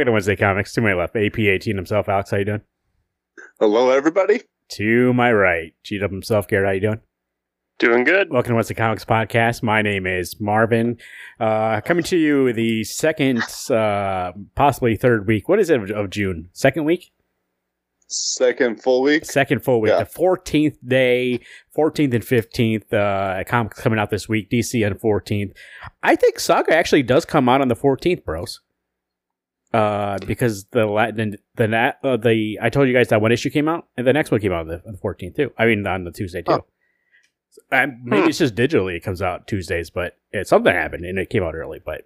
Welcome to Wednesday Comics. To my left, AP18 himself. Alex, how you doing? Hello, everybody. To my right, cheat up himself. Garrett, how you doing? Doing good. Welcome to Wednesday Comics podcast. My name is Marvin. Uh, coming to you the second, uh, possibly third week. What is it of, of June? Second week? Second full week. Second full week. Yeah. The 14th day, 14th and 15th. Uh, comics coming out this week. DC on 14th. I think Saga actually does come out on the 14th, bros. Uh, because the la- the the, uh, the I told you guys that one issue came out, and the next one came out on the, on the 14th too. I mean, on the Tuesday too. Huh. Uh, maybe it's just digitally it comes out Tuesdays, but it, something happened and it came out early. But,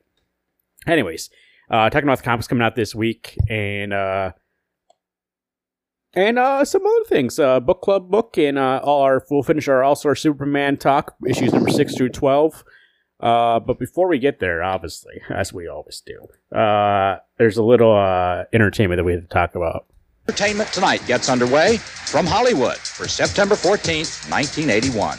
anyways, uh, talking about the comics coming out this week and uh, and uh, some other things. Uh, book club book and uh, all our we'll finish our All Star Superman talk issues number six through twelve. Uh, but before we get there, obviously, as we always do, uh, there's a little uh, entertainment that we have to talk about. Entertainment Tonight gets underway from Hollywood for September 14th, 1981.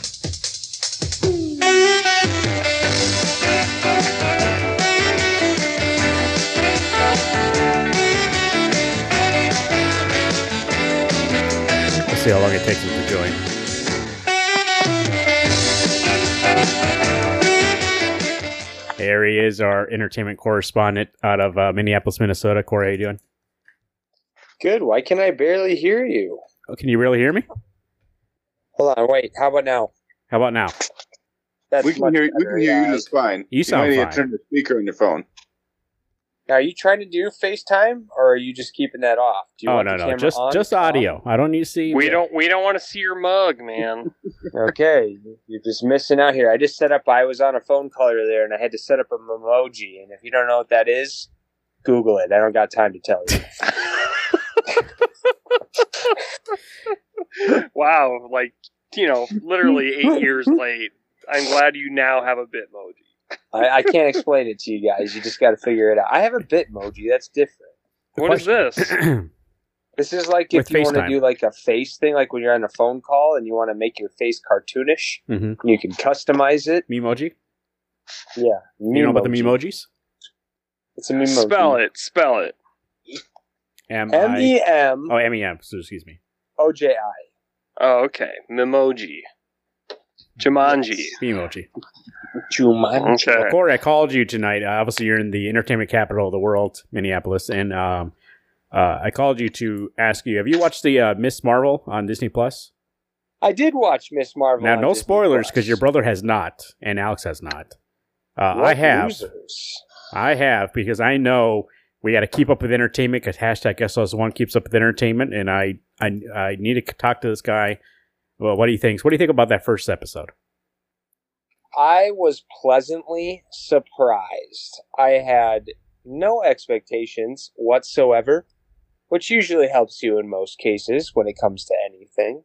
Let's see how long it takes There he is, our entertainment correspondent out of uh, Minneapolis, Minnesota. Corey, how you doing? Good. Why can I barely hear you? Oh, can you really hear me? Hold on. Wait. How about now? How about now? That's we can much hear we can hear yeah. you just fine. You sound might need fine. to turn the speaker on your phone. Now, are you trying to do FaceTime, or are you just keeping that off? Do you Oh want no, the no, just on? just audio. I don't need to see. We don't we don't want to see your mug, man. Okay, you're just missing out here. I just set up. I was on a phone call earlier, and I had to set up a emoji. And if you don't know what that is, Google it. I don't got time to tell you. wow, like you know, literally eight years late. I'm glad you now have a Bitmoji. I, I can't explain it to you guys. You just got to figure it out. I have a Bitmoji. That's different. What is this? This is like With if you want to do like a face thing, like when you're on a phone call and you want to make your face cartoonish. mm-hmm. You can customize it. Memoji. Yeah, You know about the Memoji. memojis? It's a memoji. Spell it. Spell it. M M I. E M Oh, M E M. so Excuse me. O J I. Oh, okay. Memoji. Jumanji. Memoji. Jumanji. Okay. Well, Corey, I called you tonight. Uh, obviously, you're in the entertainment capital of the world, Minneapolis, and um, uh, I called you to ask you: Have you watched the uh, Miss Marvel on Disney Plus? I did watch Miss Marvel. Now, on no Disney spoilers because your brother has not, and Alex has not. Uh, What I have. losers. I have because I know we got to keep up with entertainment because hashtag SOS1 keeps up with entertainment, and I, I I need to talk to this guy. Well, what do you think? What do you think about that first episode? I was pleasantly surprised. I had no expectations whatsoever, which usually helps you in most cases when it comes to anything.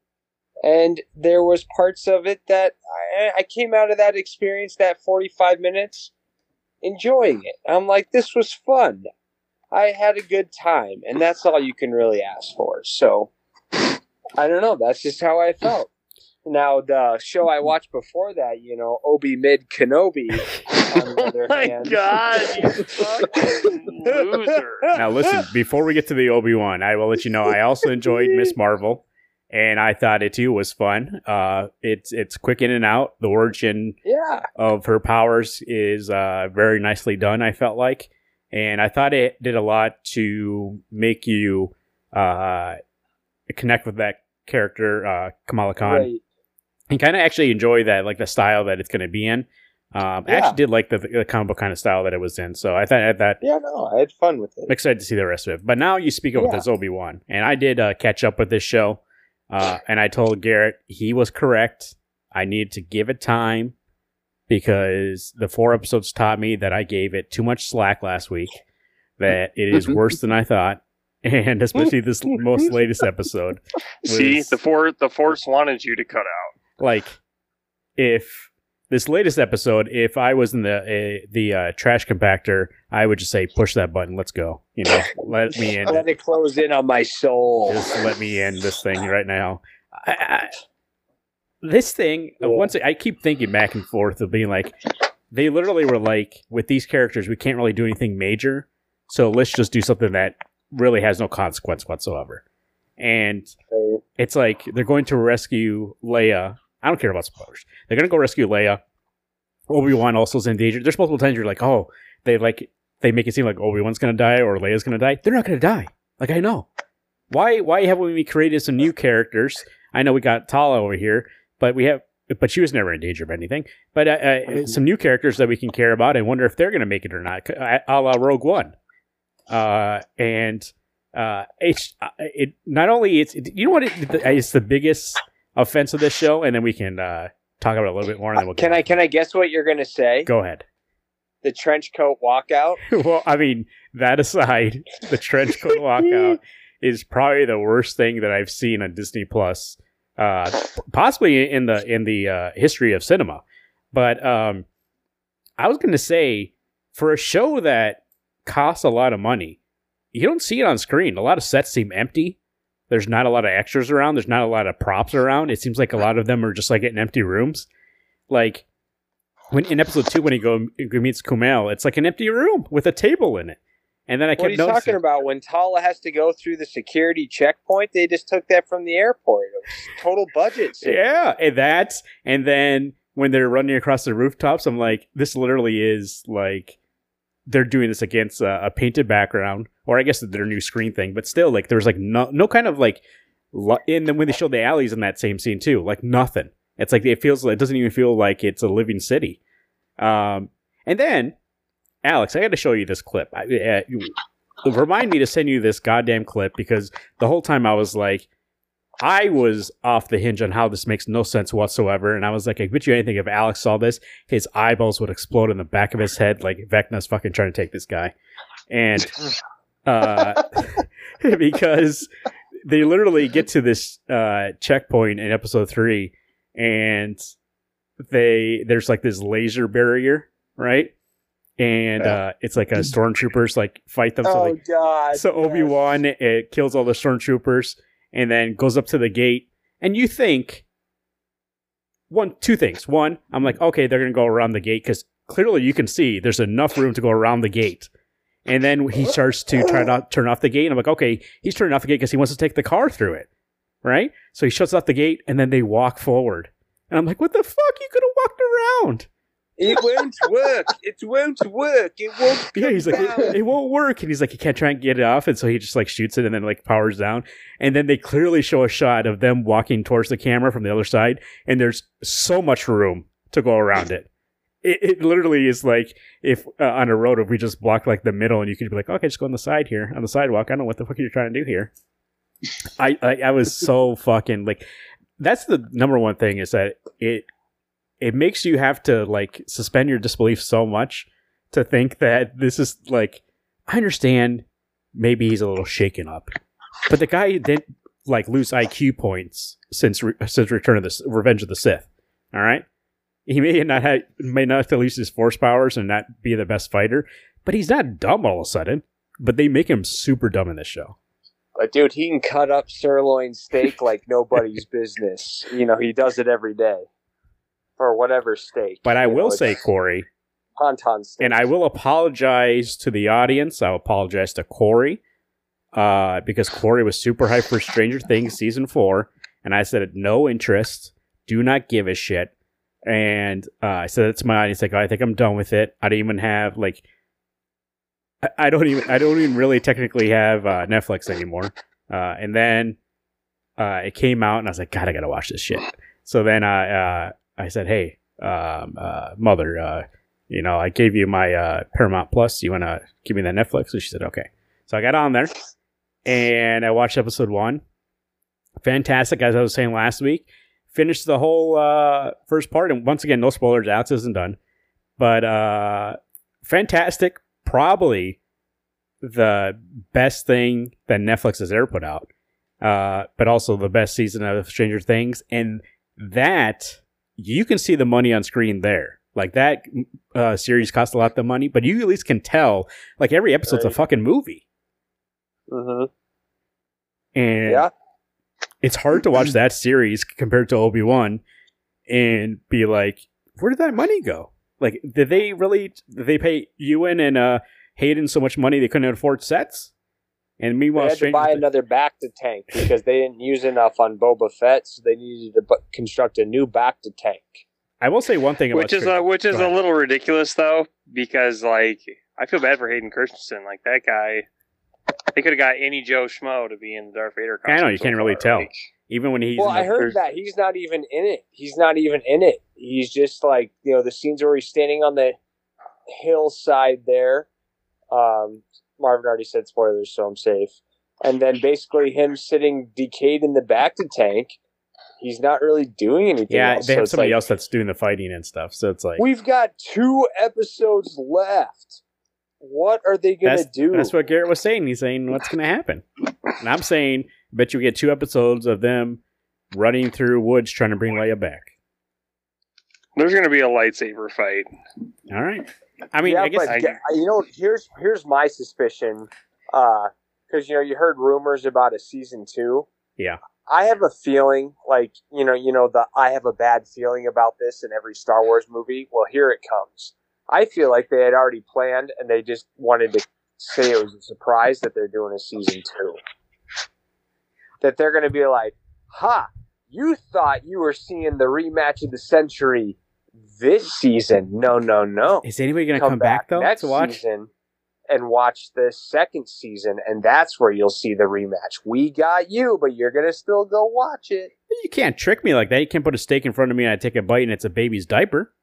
And there was parts of it that I, I came out of that experience, that 45 minutes, enjoying it. I'm like, this was fun. I had a good time, and that's all you can really ask for. So, I don't know. That's just how I felt. Now, the show I watched before that, you know, Obi Mid Kenobi, on the Oh my hand, god, you fucking loser. Now, listen, before we get to the Obi Wan, I will let you know I also enjoyed Miss Marvel, and I thought it too was fun. Uh, it's it's quick in and out. The origin yeah, of her powers is uh, very nicely done. I felt like, and I thought it did a lot to make you uh, connect with that character, uh, Kamala Khan, right. and kind of actually enjoy that, like the style that it's going to be in. Um, I actually did like the, the comic book kind of style that it was in, so I thought that Yeah, no, I had fun with it. I'm excited to see the rest of it. But now you speak of Yeah. this Obi Wan, and I did uh, catch up with this show, uh, and I told Garrett he was correct. I needed to give it time because the four episodes taught me that I gave it too much slack last week. That it is worse than I thought, and especially this most latest episode. See, the for the force wanted you to cut out. like if this latest episode, if I was in the uh, the uh, trash compactor, I would just say push that button. Let's go. You know, let me in. Let it close in on my soul. Just let me in this thing right now. I, I, this thing, uh, Yeah. once I keep thinking back and forth of being like, they literally were like, with these characters, we can't really do anything major. So let's just do something that really has no consequence whatsoever. And it's like they're going to rescue Leia. I don't care about spoilers. They're going to go rescue Leia. Obi Wan also is in danger. There's multiple times you're like, oh, they like they make it seem like Obi Wan's going to die or Leia's going to die. They're not going to die. Like I know. Why? Why haven't we created some new characters? I know we got Tala over here, but we have, but she was never in danger of anything. But uh, uh, some new characters that we can care about and wonder if they're going to make it or not, a a la Rogue One. Uh, and uh, it's uh, it not only it's it, you know what it, it's the biggest offense of this show, and then we can uh, talk about it a little bit more, and then we'll can I can I guess what you're gonna say? go ahead. The trench coat walkout. well, I mean, that aside, the trench coat walkout is probably the worst thing that I've seen on Disney Plus, uh, possibly in the in the uh, history of cinema. But um, I was to say, for a show that costs a lot of money, you don't see it on screen. A lot of sets seem empty. There's not a lot of extras around. There's not a lot of props around. It seems like a lot of them are just like in empty rooms. Like when in episode two, when he go he meets Kumail, it's like an empty room with a table in it. And then I What are kept you noticing, talking about? When Tala has to go through the security checkpoint, they just took that from the airport. It was total budget. Yeah, and that's and then when they're running across the rooftops, I'm like, this literally is like they're doing this against a, a painted background, or I guess their new screen thing. But still, like there's like no no kind of like, and then when they show the alleys in that same scene too, like nothing. It's like it feels like it doesn't even feel like it's a living city. Um, and then Alex, I got to show you this clip. I, uh, remind me to send you this goddamn clip because the whole time I was like. I was off the hinge on how this makes no sense whatsoever. And I was like, I bet you anything if Alex saw this, his eyeballs would explode in the back of his head like Vecna's fucking trying to take this guy. And uh, because they literally get to this uh, checkpoint in episode three and they there's like this laser barrier, right? And uh, it's like a stormtroopers like fight them. so Oh like God. so Obi Wan it kills all the stormtroopers and then goes up to the gate. And you think one, two things. One, I'm like, okay, they're gonna go around the gate because clearly you can see there's enough room to go around the gate. And then he starts to try to turn off the gate. And I'm like, okay, he's turning off the gate because he wants to take the car through it, right? So he shuts off the gate, and then they walk forward. And I'm like, what the fuck? You could have walked around. It won't work. It won't work. It won't. Yeah, he's like, it, it won't work. And he's like, he can't try and get it off. And so he just like shoots it and then like powers down. And then they clearly show a shot of them walking towards the camera from the other side. And there's so much room to go around it. It, it literally is like if uh, on a road, if we just block like the middle and you could be like, okay, just go on the side here, on the sidewalk. I don't know what the fuck you're trying to do here. I, I, I was so fucking like, that's the number one thing is that it, it makes you have to like suspend your disbelief so much to think that this is like I understand maybe he's a little shaken up, but the guy didn't like lose IQ points since re- since Return of the Revenge of the Sith. All right, he may not have may not have to lose his force powers and not be the best fighter, but he's not dumb all of a sudden. But they make him super dumb in this show. But dude, he can cut up sirloin steak like nobody's business. You know, he does it every day. For whatever steak. But I You know, will say, Corey, wonton steak. and I will apologize to the audience. I'll apologize to Corey uh, because Corey was super hyped for Stranger Things season four, and I said no interest, do not give a shit. And uh, I said it to my audience, like, oh, I think I'm done with it. I don't even have like, I, I don't even, I don't even really technically have uh, Netflix anymore. Uh, and then uh, it came out, and I was like, God, I gotta watch this shit. So then I, uh, I said, Hey, um, uh, mother, uh, you know, I gave you my uh, Paramount Plus. You want to give me that Netflix? And she said, okay. So I got on there and I watched episode one. Fantastic, as I was saying last week. Finished the whole uh, first part. And once again, no spoilers. Alex isn't done. But uh, fantastic. Probably the best thing that Netflix has ever put out. Uh, but also the best season of Stranger Things. And that, you can see the money on screen there. Like that uh, series cost a lot of money, but you at least can tell. Like every episode's a fucking movie, hmm and Yeah. it's hard to watch that series compared to Obi Wan and be like, where did that money go? Like, did they really? Did they pay Ewan and uh Hayden so much money they couldn't afford sets. And meanwhile, They meanwhile, had to buy Things- another bacta tank because they didn't use enough on Boba Fett, so they needed to bu- construct a new bacta tank. I will say one thing about which is Stranger- uh, which is a little ridiculous though, because like I feel bad for Hayden Christensen. Like that guy, they could have got any Joe Schmo to be in the Darth Vader. I know, you so can't really tell. like- even when he's well, in the- I heard that he's not even in it. He's not even in it. He's just like you know the scenes where he's standing on the hillside there. Um, Marvin already said spoilers, so I'm safe. And then basically him sitting decayed in the bacta tank. He's not really doing anything. yeah, else. they So have it's somebody like, else that's doing the fighting and stuff. So it's like We've got two episodes left. What are they gonna that's, do? that's what Garrett was saying. He's saying what's going to happen, and I'm saying bet you get two episodes of them running through woods trying to bring Leia back. There's going to be a lightsaber fight. All right. I mean, yeah, I guess but I- you know, here's here's my suspicion, uh, because you know you heard rumors about a season two. Yeah. I have a feeling, like you know, you know, the I have a bad feeling about this in every Star Wars movie. Well, here it comes. I feel like they had already planned, and they just wanted to say it was a surprise that they're doing a season two. That they're going to be like, "Ha! You thought you were seeing the rematch of the century this season? No, no, no." is anybody going to come, back, though next to watch? season and watch the second season, and that's where you'll see the rematch. We got you, but you're gonna still go watch it. You can't trick me like that. You can't put a steak in front of me and I take a bite and it's a baby's diaper,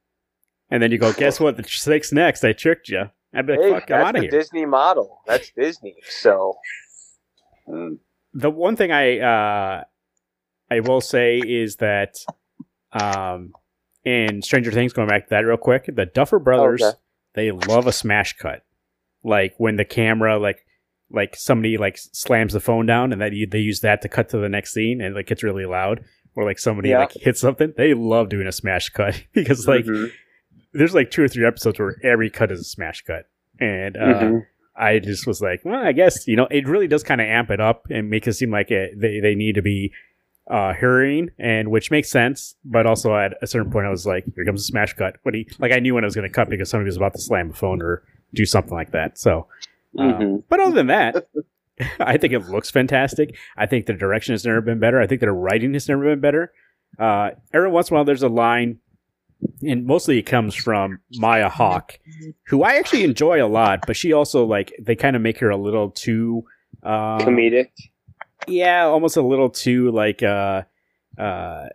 and then you go, guess what? The steak's next. I tricked you. I'd be like, hey, fuck, I'm out of here. Disney model. That's Disney. So the one thing I uh, I will say is that um, in Stranger Things, going back to that real quick, the Duffer Brothers Okay. they love a smash cut, like when the camera like like somebody like slams the phone down and that you, they use that to cut to the next scene and like it's really loud, or like somebody Yeah. like hits something. They love doing a smash cut because like Mhm. there's like two or three episodes where every cut is a smash cut, and uh, Mhm. I just was like, well, I guess you know, it really does kind of amp it up and make it seem like it, they they need to be uh, hurrying, and which makes sense. But also at a certain point, I was like, here comes a smash cut. What he like? I knew when I was going to cut because somebody was about to slam a phone or do something like that. So, um, Mhm. but other than that. I think it looks fantastic. I think the direction has never been better. I think their writing has never been better. Uh, every once in a while, there's a line, and mostly it comes from Maya Hawke, who I actually enjoy a lot. But she also like they kind of make her a little too uh, comedic. Yeah, almost a little too like uh, uh,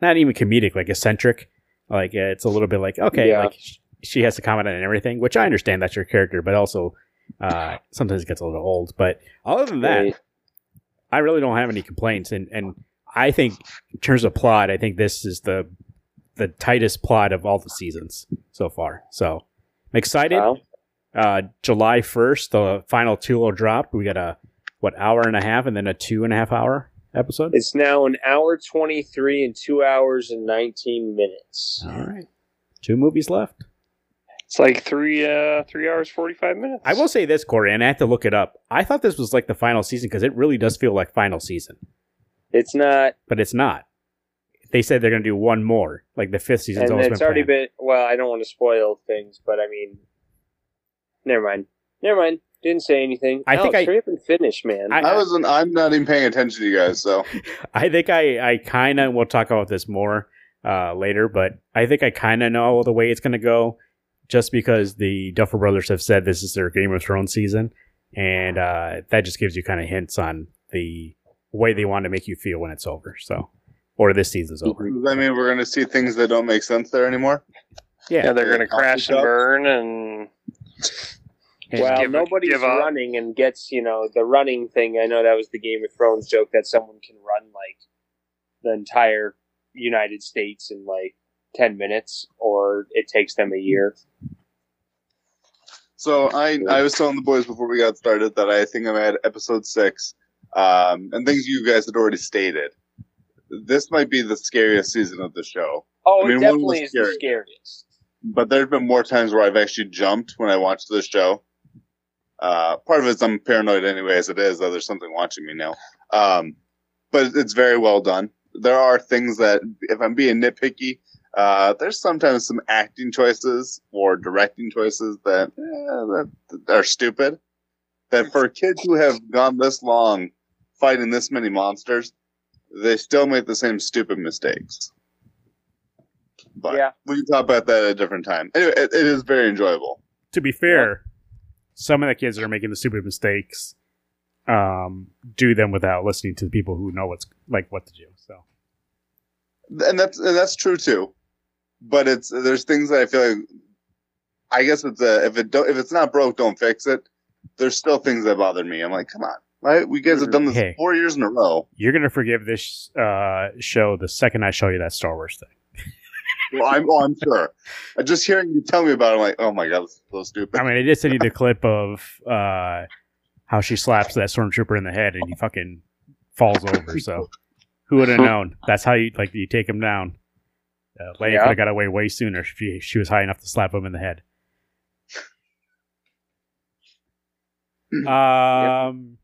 not even comedic, like eccentric. Like uh, it's a little bit like okay, Yeah. like sh- she has to comment on everything, which I understand that's your character, but also uh, sometimes it gets a little old. But other than that, Right. I really don't have any complaints, and and I think in terms of plot, I think this is the the tightest plot of all the seasons so far. So I'm excited. Wow. Uh, July first, the final two will drop. We got a what hour and a half, and then a two and a half hour episode. It's now an hour twenty three and two hours and nineteen minutes. All right, two movies left. It's like three uh three hours forty five minutes. I will say this, Corey, and I have to look it up. I thought this was like the final season because it really does feel like final season, It's not, but it's not. They said they're going to do one more, like the fifth season's and always it's been already planned. been. Well, I don't want to spoil things, but I mean, never mind. Never mind. Didn't say anything. I think Alex, I- hurry up and finish, man. I- I wasn't. I'm not even paying attention to you guys. So I think I, I kind of we'll talk about this more uh, later, but I think I kind of know the way it's going to go, just because the Duffer Brothers have said this is their Game of Thrones season, and uh, that just gives you kind of hints on the way they want to make you feel when it's over. So, or this season's over. does that mean we're going to see things that don't make sense there anymore? Yeah, yeah, they're gonna crash and burn and well, give- nobody's give running and gets you know the running thing. I know that was the Game of Thrones joke that someone can run like the entire United States in like ten minutes, or it takes them a year. So I I was telling the boys before we got started that I think I'm at episode six, um, and things you guys had already stated. This might be the scariest season of the show, Oh, I mean, it one definitely is the scariest. but there's been more times where I've actually jumped when I watched this show. Uh, part of it's I'm paranoid anyway as it is that there's something watching me now. Um, but it's very well done. There are things that, if I'm being nitpicky, Uh, there's sometimes some acting choices or directing choices that, eh, that, that are stupid. That for kids who have gone this long fighting this many monsters, they still make the same stupid mistakes. But Yeah. we can talk about that at a different time. Anyway, it, it is very enjoyable. To be fair, some of the kids that are making the stupid mistakes um, do them without listening to the people who know what's like what to do. So and that's and that's true too. But it's there's things that I feel like I guess it's a, if it don't if it's not broke, don't fix it. There's still things that bother me. I'm like, come on, right? We guys have done this Hey. four years in a row. you're gonna forgive this uh, show the second I show you that Star Wars thing. Well, I'm oh, I'm sure. Just hearing you tell me about it, I'm like, oh my god, this is so stupid. I mean, I did send you the clip of uh, how she slaps that stormtrooper in the head and he fucking falls over. So who would have known? That's how you like you take him down. Uh, Leia Yeah. could have got away way sooner if she, she was high enough to slap him in the head. Um,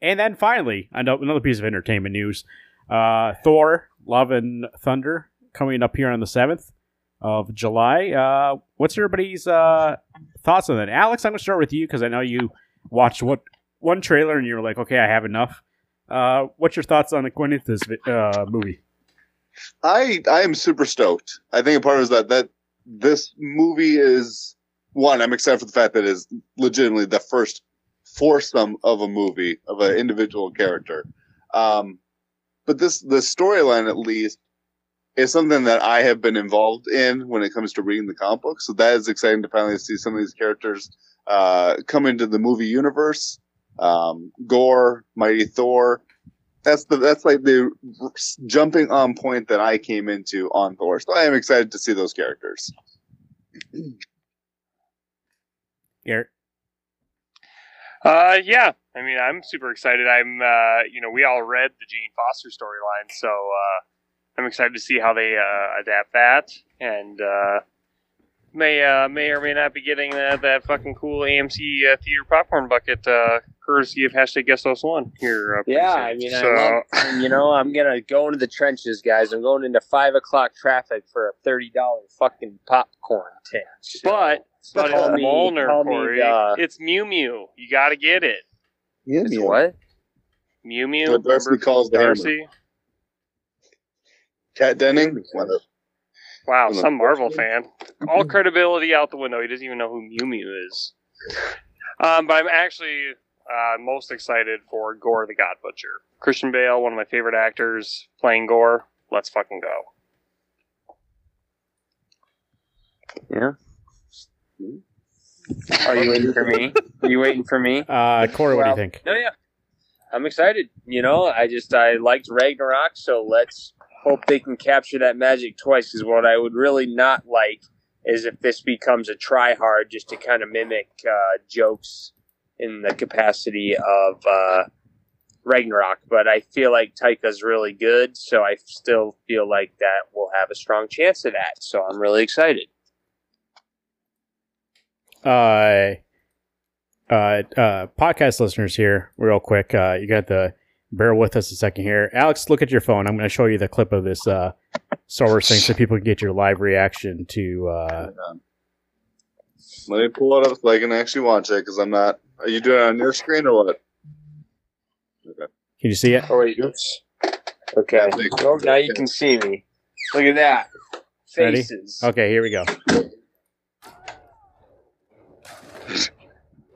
and then finally, ano- another piece of entertainment news: uh, Thor: Love and Thunder coming up here on the seventh of July. Uh, what's everybody's uh, thoughts on that? Alex, I'm gonna start with you because I know you watched what one trailer and you were like, okay, I have enough. Uh, what's your thoughts on going into this uh, movie? I I am super stoked. I think a part of it is that that this movie is one. I'm excited for the fact that it is legitimately the first foursome of a movie of an individual character. Um, but this the storyline at least is something that I have been involved in when it comes to reading the comic book. So that is exciting to finally see some of these characters uh, come into the movie universe. Um, Gorr, Mighty Thor. That's the that's like the jumping on point that I came into on Thor. So I am excited to see those characters. Garrett? Uh, yeah. I mean, I'm super excited. I'm, uh, you know, we all read the Jane Foster storyline, so uh, I'm excited to see how they uh, adapt that, and uh, may uh, may or may not be getting that that fucking cool AMC uh, theater popcorn bucket, uh, courtesy of hashtag Guest Host One here. Uh, Yeah, soon. I mean, so, I love, and, you know, I'm gonna go into the trenches, guys. I'm going into five o'clock traffic for a thirty dollar fucking popcorn tin. So- but but Call it's me- Mjolnir, call me, uh, it's Mew Mew. You got to get it. It's what? Mew Mew. What Darcy calls the hammer. Darcy. Kat Denning. Wow, some Marvel fan. All credibility out the window. He doesn't even know who Mew Mew is. Um, but I'm actually uh, most excited for Gorr the God Butcher. Christian Bale, one of my favorite actors, playing Gorr. Let's fucking go. Yeah. Are you waiting for me? Are you waiting for me? Uh, Corey, what do you think? No, yeah. I'm excited. You know, I just I liked Ragnarok, so let's hope they can capture that magic twice. Because what I would really not like is if this becomes a try hard just to kind of mimic uh, jokes in the capacity of uh, Ragnarok. But I feel like Taika's really good, so I still feel like that we'll have a strong chance of that. So I'm really excited. uh, uh, uh, podcast listeners here, real quick. Uh, you got the bear with us a second here. Alex, look at your phone. I'm going to show you the clip of this uh, Star Wars thing so people can get your live reaction to. Uh, Let me pull it up so I can actually watch it because I'm not. Are you doing it on your screen or what? Okay. can you see it? Oh wait, oops. Okay. Oh, now you can see me. Look at that. Ready? Faces. Okay, here we go.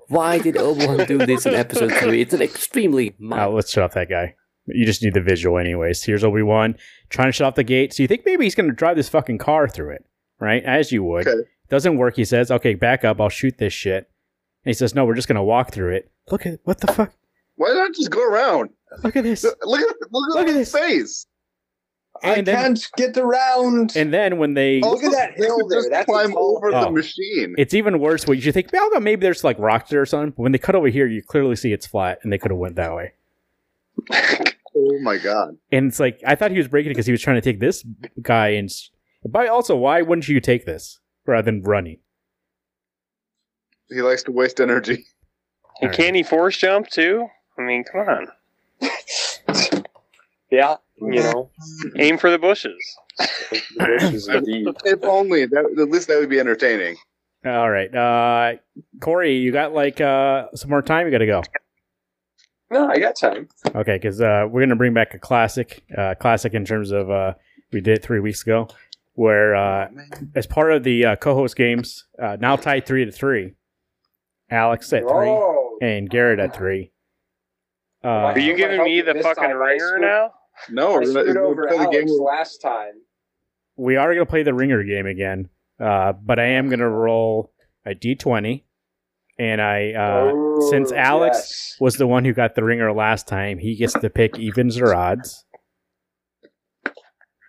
Why did Obi-Wan do this in episode 3? It's an extremely mild. let's shut off that guy. You just need the visual, anyways. Here's Obi Wan trying to shut off the gate. So you think maybe he's going to drive this fucking car through it, right? As you would. Okay. Doesn't work. He says, "Okay, back up. I'll shoot this shit." And he says, "No, we're just going to walk through it." Look at what the fuck. Why not just go around? Look at this. Look at look at, Look at his face. And I then- can't get around. And then when they, Look at that hill there. Just That's a climb tall- over Oh. the machine. it's even worse. What you should think, well, maybe there's like rocks there or something. But when they cut over here, you clearly see it's flat, and they could have went that way. oh my god! And it's like I thought he was breaking it because he was trying to take this guy and. s- But also, why wouldn't you take this rather than running? He likes to waste energy. And Alright. can he force jump too? I mean, come on. Yeah, Yeah, you know. Aim for the bushes. If only that, at least that would be entertaining. All right. Uh, Corey, you got like uh, some more time? You got to go. no, I got time. Okay, because uh, we're gonna bring back a classic, uh, classic in terms of uh, we did it three weeks ago, where uh, as part of the uh, co-host games, uh, now tied three to three. Alex at three Oh, and Garrett at three. Uh, Are you giving me the fucking time ringer now? No, I we're gonna, screwed we're over gonna the Alex game. last time. we are gonna play the ringer game again, uh, but I am gonna roll a d twenty, and I uh, Oh, since Alex yes. was the one who got the ringer last time, he gets to pick evens or odds.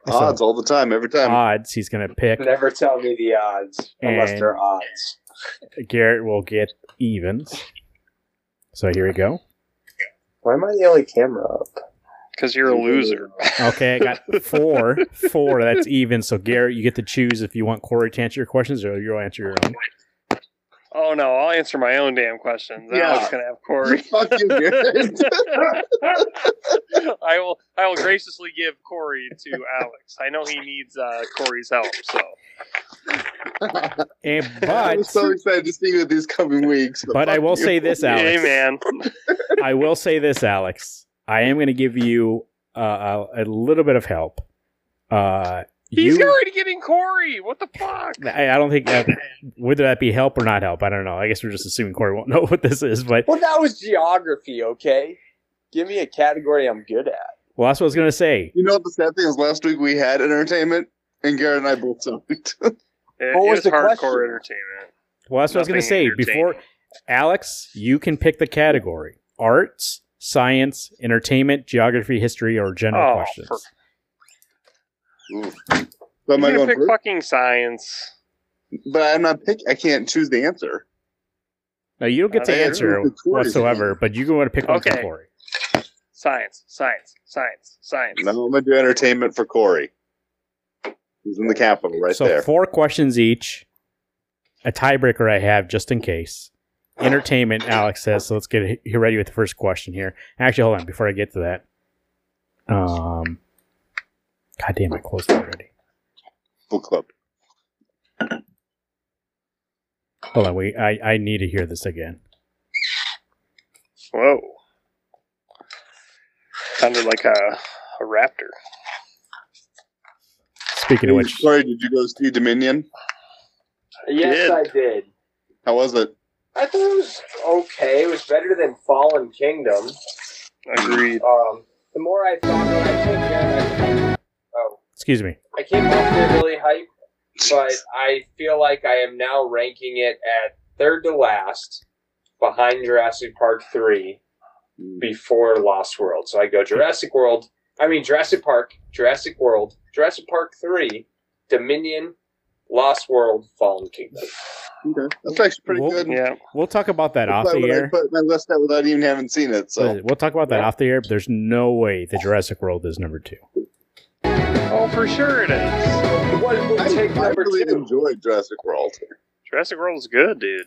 So, Odds all the time, every time. odds. He's gonna pick. Never tell me the odds unless they're odds. Garrett will get evens. So here we go. Why am I the only camera up? Because you're a loser. Okay, I got four. Four. That's even. So Garrett, you get to choose if you want Corey to answer your questions or you'll answer your own. Oh no, I'll answer my own damn questions. Yeah. I'm just gonna have Corey. Fuck you, Garrett. I will. I will graciously give Corey to Alex. I know he needs uh, Corey's help. So And I'm so excited to see you these coming weeks. but I will you. say this, Alex. hey man, I will say this, Alex. I am going to give you uh, a, a little bit of help. Uh, he's you, already getting Corey. What the fuck? I, I don't think that, whether that be help or not help. I don't know. I guess we're just assuming Corey won't know what this is. But Well, that was geography, okay? Give me a category I'm good at. well, that's what I was going to say. You know what the sad thing is? Last week we had entertainment, and Garrett and I both sucked. It What was is the hardcore question? entertainment. Well, that's what I was going to say. Before Alex, you can pick the category: arts, science, entertainment, geography, history, or general Oh, questions. for- Ooh. So am I'm I gonna pick first? fucking science. But I'm not pick. I can't choose the answer. Now you don't get to Uh, answer whatsoever, but you can want to pick one for Corey. Science, science, science, science. No, I'm gonna do entertainment for Corey. He's in the capital right so there. four questions each. A tiebreaker I have just in case. Entertainment, Alex says. So let's get it- ready with the first question here. Actually, hold on before I get to that. Um, God damn, I closed it already. Book club. Hold on, wait. I, I need to hear this again. Whoa. Sounded like a, a raptor. Speaking of which, sorry, did you go see Dominion? Yes, Did. I did. How was it? I thought it was okay. It was better than Fallen Kingdom. Agreed. Um, the more I thought, when I told Garrett, I, oh, excuse me. I came off there really hype, but I feel like I am now ranking it at third to last, behind Jurassic Park three, before Lost World. So I go Jurassic World. I mean Jurassic Park, Jurassic World, Jurassic Park three, Dominion, Lost World, Fallen Kingdom. Okay. That's actually pretty Well, good. Yeah. We'll talk about that off That's the why when I air. put my list out without even having seen it. So We'll talk about that Yeah. off the air, but there's no way the Jurassic World is number two. Oh, for sure it is. What will I, take I number really two? enjoyed Jurassic World. Jurassic World is good, dude.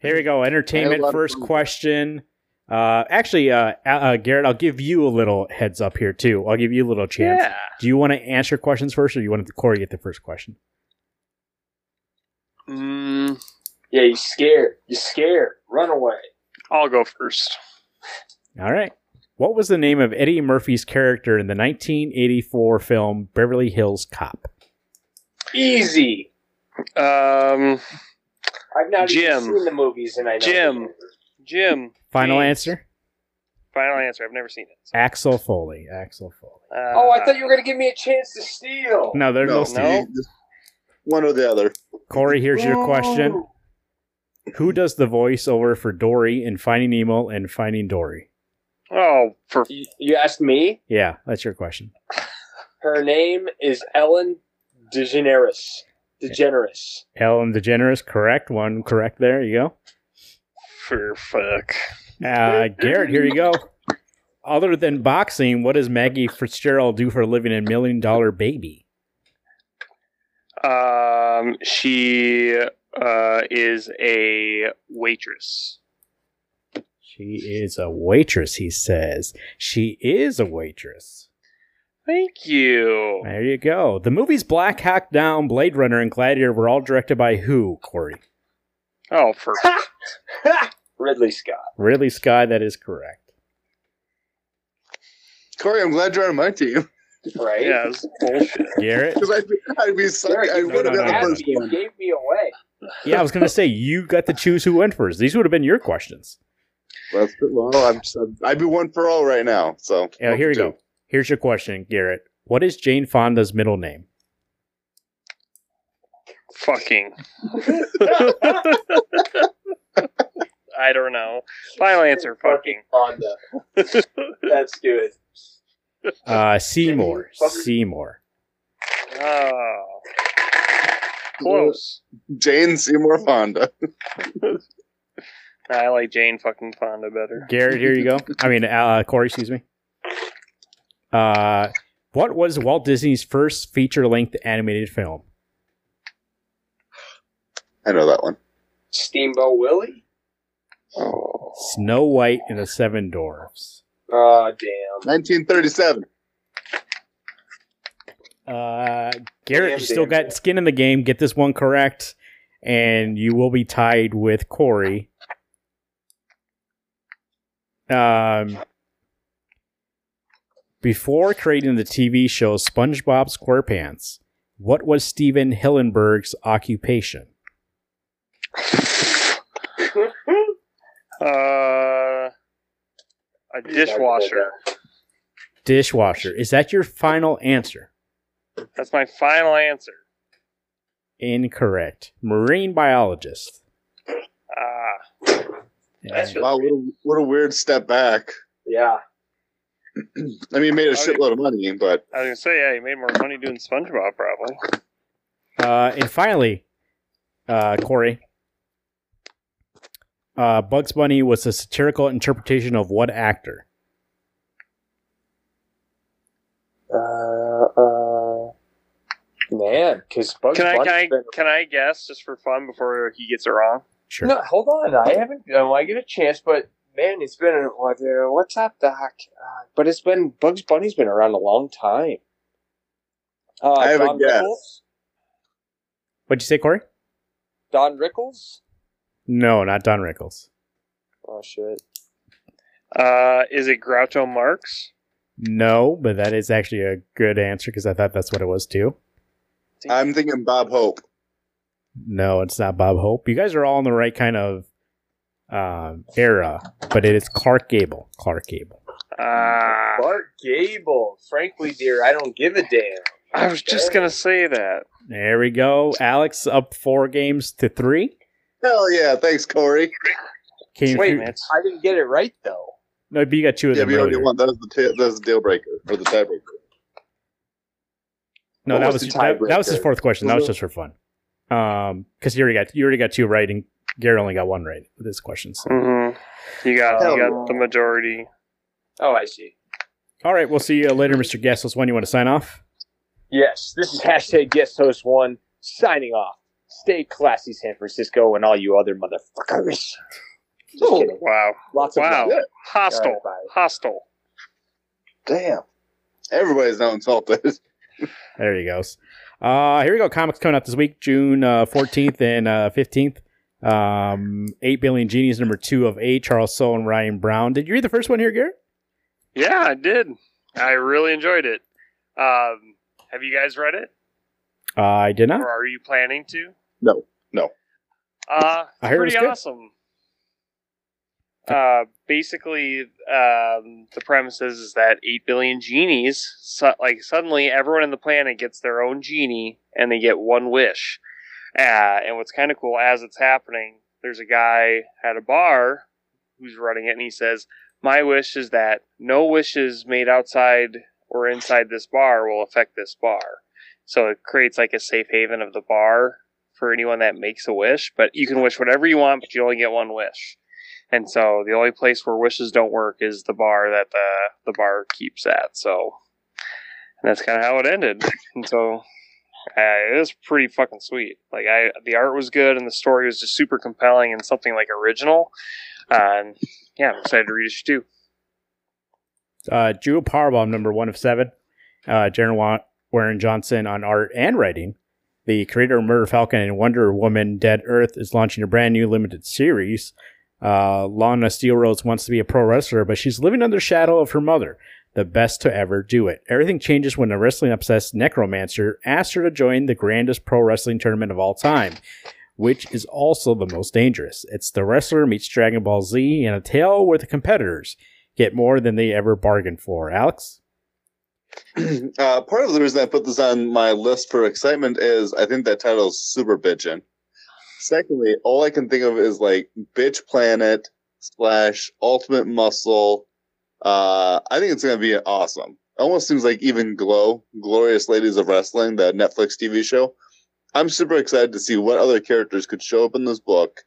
Here we go. Entertainment a lot of first question. Uh, actually, uh, uh, uh, Garrett, I'll give you a little heads up here too. I'll give you a little chance. Yeah. Do you want to answer questions first, or do you want Corey get the first question? Mm, Yeah, you scared. You scared. Run away. I'll go first. All right. What was the name of Eddie Murphy's character in the 1984 film Beverly Hills Cop? Easy. Um, I've not Jim. even seen the movies, and I know Jim. Jim. Final James. answer: Final answer. I've never seen it. so. Axel Foley. Axel Foley. Uh, Oh, I thought you were going to give me a chance to steal. No, there's no. No, Steve. No. One or the other. Corey, here's your question: Ooh. Who does the voiceover for Dory in Finding Nemo and Finding Dory? Oh, for You, you asked me. Yeah, that's your question. Her name is Ellen DeGeneres. DeGeneres. Ellen DeGeneres, correct. One correct there. You go. for fuck. Uh, Garrett, here you go. Other than boxing, what does Maggie Fitzgerald do for a living in Million Dollar Baby? Um, she uh is a waitress. She is a waitress, he says. She is a waitress. Thank you. There you go. The movies Black Hawk Down, Blade Runner, and Gladiator were all directed by who, Corey? Oh, for Ridley Scott. Ridley Scott, that is correct. Corey, I'm glad you're on my team Right? yeah, it's bullshit. Garrett? because I'd be, I'd be suck, Derek, I would have no, been no, the no. first you one. gave me away. Yeah, I was going to say, you got to choose who went first. These would have been your questions. That's, well, I'm, I'd be one for all right now. So Yeah, here we go. Here's your question, Garrett. What is Jane Fonda's middle name? Fucking. I don't know. Final answer. Fucking. Honda. That's good. Uh, Seymour. Seymour. Oh. Close. Jane Seymour Fonda. I like Jane fucking Fonda better. Garrett, here you go. I mean, uh, Corey, excuse me. Uh, what was Walt Disney's first feature-length animated film? I know that one. Steamboat Willie? Oh. Snow White and the Seven Dwarfs. Oh, damn. 1937. Uh, Garrett, Damn, you still got skin in the game. Get this one correct, and you will be tied with Corey. Um, before creating the TV show SpongeBob SquarePants, what was Stephen Hillenburg's occupation? Uh, a dishwasher. Dishwasher. Is that your final answer? That's my final answer. Incorrect. Marine biologist. Ah. That's Yeah. Wow, what a, what a weird step back. Yeah. I mean, he made a Okay. shitload of money, but I was gonna say, yeah, he made more money doing SpongeBob probably. Uh, and finally, uh, Corey, uh, Bugs Bunny was a satirical interpretation of what actor? Uh, uh, man, because Bugs Can I Bunny's can I been- can I guess just for fun before he gets it wrong? Sure. No, hold on. I haven't. Oh, I get a chance, but man, it's been what? Uh, what's up, Doc? Uh, but it's been Bugs Bunny's been around a long time. Uh, I have a guess. Rickles. What'd you say, Corey? Don Rickles. No, not Don Rickles. Oh shit. Uh, is it Groucho Marx? No, but that is actually a good answer because I thought that's what it was too. I'm thinking Bob Hope. No, it's not Bob Hope. You guys are all in the right kind of um, era, but it is Clark Gable. Clark Gable. Ah, Bart Gable. Frankly, dear, I don't give a damn. I was just gonna say that. There we go. Alex up four games to three. Hell yeah! Thanks, Corey. Came Wait, through- man. I didn't get it right though. No, but you got two of Yeah, them we already earlier. won. That was the ta- that was the deal breaker or the tiebreaker. No, What that was was that, that was his fourth question. That was just for fun. Um, because you already got you already got two right, and Gary only got one right with his questions. hmm You got Hell you got the majority. Oh, I see. All right, we'll see you later, Mr. Guest Host One. you want to sign off? Yes, this is hashtag guest host one signing off. Stay classy, San Francisco, and all you other motherfuckers. Just Oh. kidding. Wow, Lots of wow, love. hostile, All right, bye. hostile. Damn. Everybody's now insulted. There he goes. Uh, here we go. Comics coming out this week, June uh, 14th and uh, 15th. Um, 8 Billion Genies, number two of eight, Charles Soule and Ryan Browne. Did you read the first one here, Garrett? Yeah, I did. I really enjoyed it. Um, have you guys read it, Uh, I did not. or are you planning to? No, no. Uh, I heard it pretty was good. awesome. Uh, basically, um, the premise is, is that eight billion genies, so, like suddenly everyone on the planet gets their own genie, and they get one wish. Uh, and what's kind of cool as it's happening, there's a guy at a bar who's running it, and he says, "My wish is that no wishes made outside or inside this bar will affect this bar." So it creates like a safe haven of the bar for anyone that makes a wish, but you can wish whatever you want, but you only get one wish. And so the only place where wishes don't work is the bar that the the bar keeps at. So and that's kind of how it ended. And so uh, it was pretty fucking sweet. Like I, the art was good, and the story was just super compelling and something like original. Uh, and yeah, I'm excited to read issue two. Uh, Do a Powerbomb, number one of seven. uh, Darren Wa- Warren Johnson on art and writing. The creator of Murder Falcon and Wonder Woman Dead Earth is launching a brand new limited series. Uh, Lona Steelrose wants to be a pro wrestler, but she's living under the shadow of her mother, the best to ever do it. Everything changes when a wrestling obsessed necromancer asks her to join the grandest pro wrestling tournament of all time, which is also the most dangerous. It's the wrestler meets Dragon Ball Z and a tale where the competitors get more than they ever bargained for. Alex? uh, part of the reason I put this on my list for excitement is I think that title is super bitchin'. Secondly, all I can think of is like Bitch Planet slash Ultimate Muscle. Uh, I think it's gonna be awesome. Almost seems like even Glow, Glorious Ladies of Wrestling, the Netflix TV show. I'm super excited to see what other characters could show up in this book.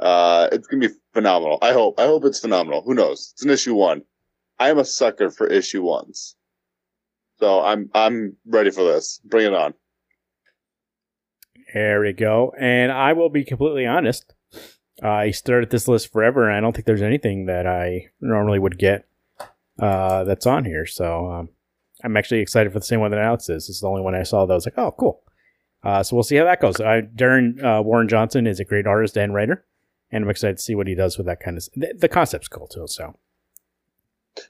Uh, it's gonna be phenomenal. I hope. I hope it's phenomenal. Who knows? It's an issue one. I am a sucker for issue ones. So I'm I'm ready for this. Bring it on. There we go. And I will be completely honest. I started this list forever, and I don't think there's anything that I normally would get uh, that's on here. So um, I'm actually excited for the same one that Alex is. This is the only one I saw that was like, oh, cool. Uh, so we'll see how that goes. Uh, Darren uh, Warren Johnson is a great artist and writer, and I'm excited to see what he does with that kind of. The, the concept's cool too. So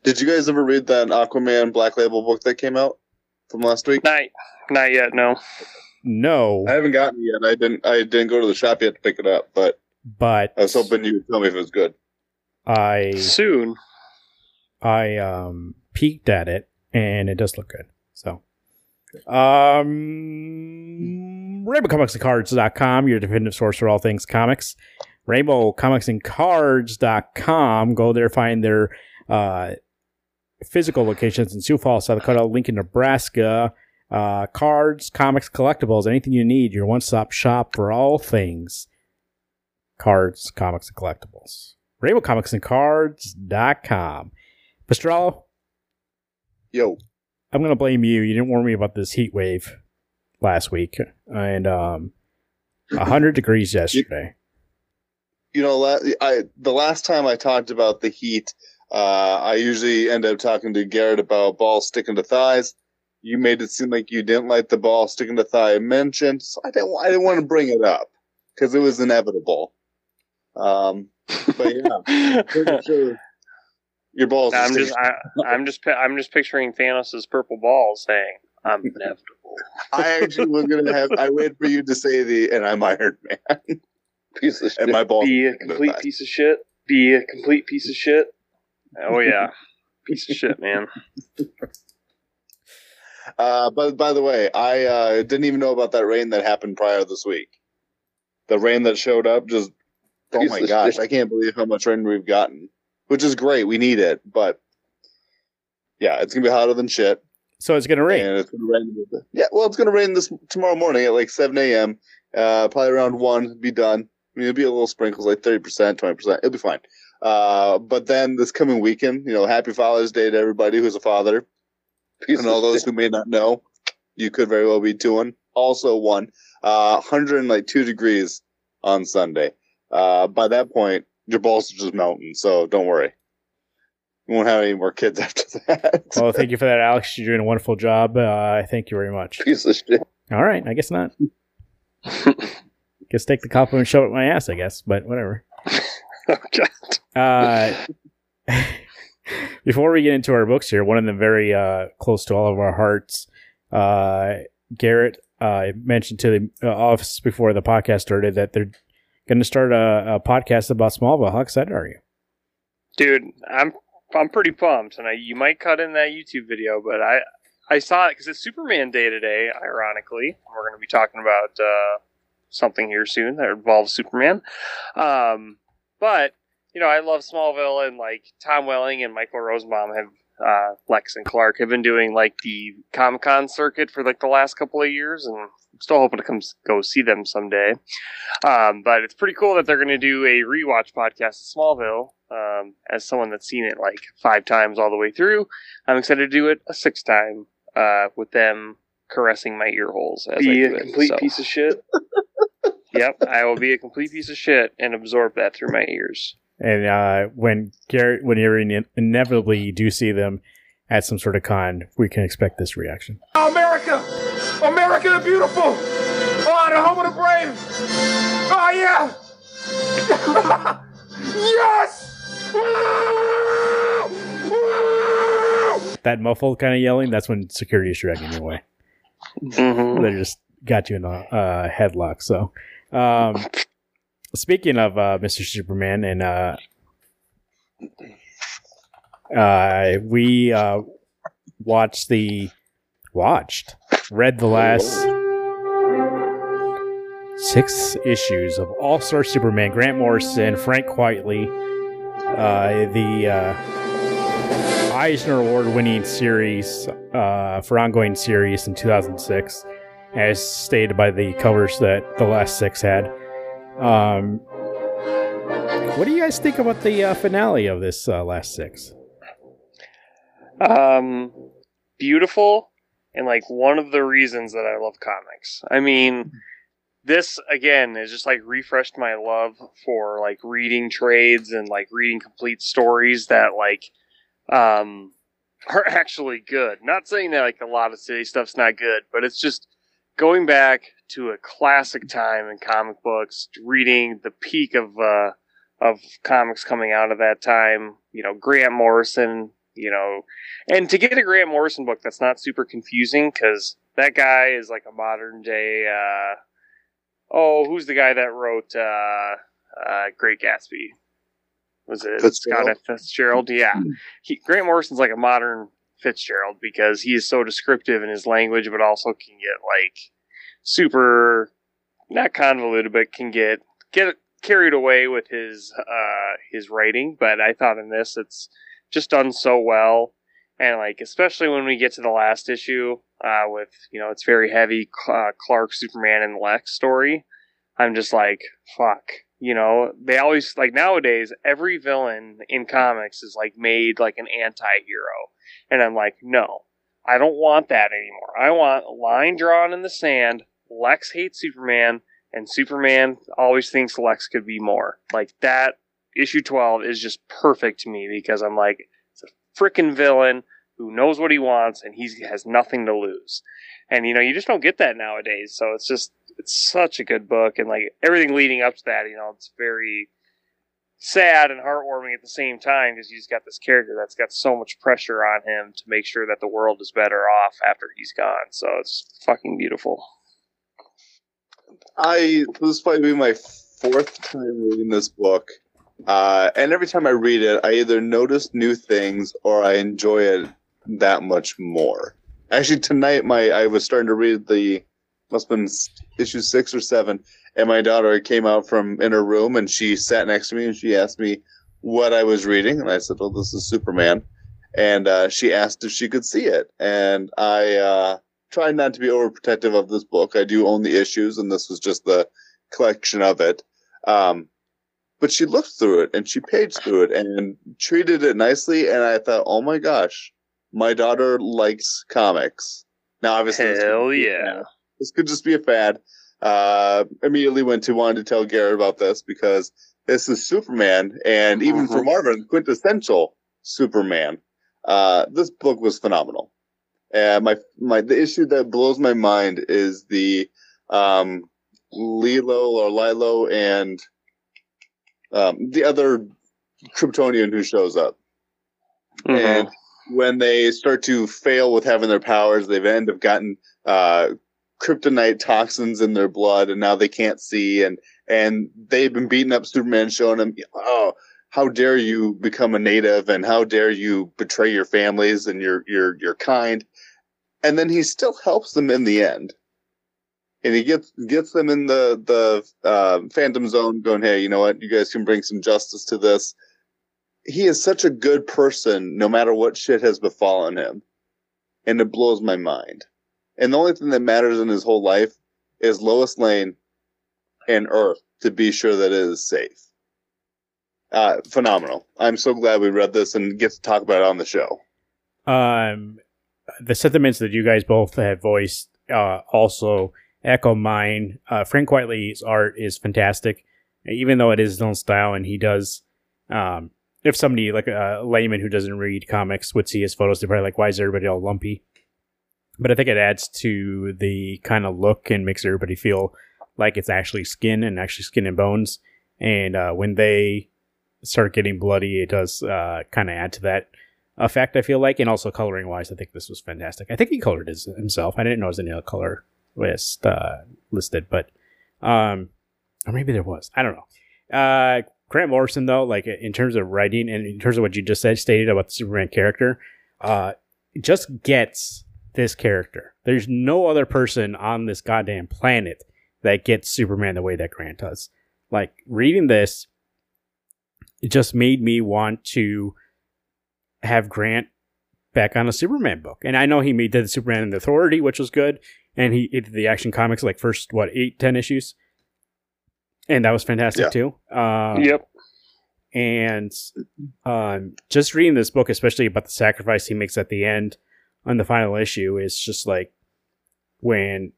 Did you guys ever read that Aquaman Black Label book that came out from last week? Not, not yet. No. No, I haven't gotten it yet. I didn't. I didn't go to the shop yet to pick it up, but but I was hoping you would tell me if it was good. I Soon. I um peeked at it and it does look good. So um RainbowComicsandCards.com, your definitive source for all things comics. RainbowComicsandCards.com. Go there, find their uh physical locations in Sioux Falls, South Dakota, Lincoln, Nebraska. Uh, cards, comics, collectibles, anything you need, your one stop shop for all things cards, comics, and collectibles. RainbowComicsandCards.com. Pastrello, Yo, I'm gonna blame you. You didn't warn me about this heat wave last week, and um, hundred degrees yesterday. you know, I the last time I talked about the heat, uh, I usually end up talking to Garrett about balls sticking to thighs. You made it seem like you didn't like the ball sticking to thigh mentioned, so I didn't. I didn't want to bring it up because it was inevitable. Um, but yeah, pretty sure your balls. I'm just, I, I'm just, I'm just picturing Thanos' purple ball saying, "I'm inevitable." I actually was gonna have. I waited for you to say the, and I'm Iron Man. Piece of shit. and my balls. Be a complete piece of shit. Be a complete piece of shit. Oh yeah, piece of shit, man. Uh, but by the way, I uh, didn't even know about that rain that happened prior this week. The rain that showed up just, oh Piece my gosh, shit. I can't believe how much rain we've gotten, which is great. We need it, but yeah, it's gonna be hotter than shit, So it's gonna rain. and it's gonna rain. Yeah, well, it's gonna rain this tomorrow morning at like seven a.m. Uh, probably around one, be done. I mean, it'll be a little sprinkles, like thirty percent, twenty percent. It'll be fine. Uh, but then this coming weekend, you know, Happy Father's Day to everybody who's a father Piece and all those who may not know, you could very well be doing. Also, one, uh, 102 degrees on Sunday. Uh, by that point, your balls are just melting, so don't worry. You won't have any more kids after that. Well, thank you for that, Alex. You're doing a wonderful job. Uh, thank you very much. Piece of shit. All right, I guess not. guess take the compliment and shove it in my ass. I guess, but whatever. Oh god. Uh, before we get into our books here, one of them very uh, close to all of our hearts. Uh, Garrett uh, mentioned to the uh, office before the podcast started that they're going to start a, a podcast about Smallville. How excited are you? dude i'm i'm pretty pumped and I, you might cut in that youtube video but i i saw it because it's superman day today ironically we're going to be talking about uh, something here soon that involves superman um, but you know i love smallville and like tom welling and michael rosenbaum have uh, lex and clark have been doing like the comic-con circuit for like the last couple of years and I'm still hoping to come go see them someday um, but it's pretty cool that they're going to do a rewatch podcast of Smallville. Um, as someone that's seen it like five times all the way through, I'm excited to do it a sixth time uh, with them caressing my ear holes. As Be I a do it, complete so- piece of shit. Yep, I will be a complete piece of shit and absorb that through my ears. And uh, when Garrett, when you ine- inevitably do see them at some sort of con, we can expect this reaction. America! America the beautiful! Oh, the home of the brave! Oh, yeah! yes! Woo! Woo! That muffled kind of yelling, that's when security is dragging you away. Mhm. They just got you in a uh, headlock. So, um, speaking of uh, Mr. Superman, and uh, uh, we uh, watched the watched read the last six issues of All Star Superman. Grant Morrison, Frank Quitely, uh, the uh, Eisner Award winning series uh, for ongoing series in 2006 as stated by the covers that the last six had. Um, what do you guys think about the uh, finale of this uh, last six? Um, beautiful, and like one of the reasons that I love comics. I mean, this again is just like refreshed my love for like reading trades and like reading complete stories that like um are actually good. Not saying that like a lot of city stuff's not good, but it's just going back to a classic time in comic books, reading the peak of uh of comics coming out of that time. You know, Grant Morrison. You know, and to get a Grant Morrison book that's not super confusing because that guy is like a modern day. Uh, oh, who's the guy that wrote uh, uh, Great Gatsby? Was it Fitzgerald? Scott F. Fitzgerald? Yeah, he, Grant Morrison's like a modern Fitzgerald because he is so descriptive in his language, but also can get like super not convoluted, but can get get carried away with his uh, his writing. But I thought in this, it's just done so well, and like especially when we get to the last issue uh, with you know it's very heavy uh, Clark, Superman, and Lex story. I'm just like fuck. You know, they always like nowadays every villain in comics is like made like an anti-hero. And I'm like, no, I don't want that anymore. I want a line drawn in the sand. Lex hates Superman, and Superman always thinks Lex could be more. Like that issue 12 is just perfect to me because I'm like, it's a freaking villain who knows what he wants and he has nothing to lose. And you know, you just don't get that nowadays. So it's just, it's such a good book. And like everything leading up to that, you know, it's very sad and heartwarming at the same time because he's got this character that's got so much pressure on him to make sure that the world is better off after he's gone. So it's fucking beautiful. I this might be my fourth time reading this book, uh, and every time I read it, I either notice new things or I enjoy it that much more. Actually, tonight my I was starting to read the must have been issue six or seven, and my daughter came out from in her room and she sat next to me and she asked me what I was reading, and I said, "Well, this is Superman," and uh, she asked if she could see it, and I. Uh, try not to be overprotective of this book. I do own the issues, and this was just the collection of it. Um, but she looked through it and she paged through it and treated it nicely. And I thought, oh my gosh, my daughter likes comics. Now, obviously, this Hell could yeah. This could just be a fad. Uh, immediately went to wanted to tell Garrett about this because this is Superman, and even for Marvin, quintessential Superman. Uh, this book was phenomenal. And my my the issue that blows my mind is the um Lilo or Lilo and um the other Kryptonian who shows up. And when they start to fail with having their powers, they've end up gotten uh kryptonite toxins in their blood and now they can't see and and they've been beating up Superman showing him oh how dare you become a native and how dare you betray your families and your your your kind and then he still helps them in the end. And he gets gets them in the the uh, phantom zone going hey you know what? You guys can bring some justice to this. He is such a good person no matter what shit has befallen him. And it blows my mind. And the only thing that matters in his whole life is lois lane and earth to be sure that it is safe. Uh, phenomenal. I'm so glad we read this and get to talk about it on the show. Um, the sentiments that you guys both have voiced uh, also echo mine. Uh, Frank Quitely's art is fantastic, even though it is his own style, and he does um, if somebody like a layman who doesn't read comics would see his photos, they're probably like, "Why is everybody all lumpy?" But I think it adds to the kind of look and makes everybody feel like it's actually skin and actually skin and bones. And uh, when they start getting bloody, it does uh, kind of add to that effect. I feel like, and also coloring wise, I think this was fantastic. I think he colored his himself. I didn't know was any other color list uh, listed, but um, or maybe there was. I don't know. Uh, Grant Morrison, though, like in terms of writing and in terms of what you just said, stated about the Superman character, uh, just gets this character. There's no other person on this goddamn planet that gets Superman the way that Grant does. Like reading this, it just made me want to have Grant back on a Superman book. And I know he made the Superman and the Authority, which was good, and he did the Action Comics like first what eight ten issues, and that was fantastic Yeah. too. Um, Yep. and um, just reading this book, especially about the sacrifice he makes at the end on the final issue, is just like when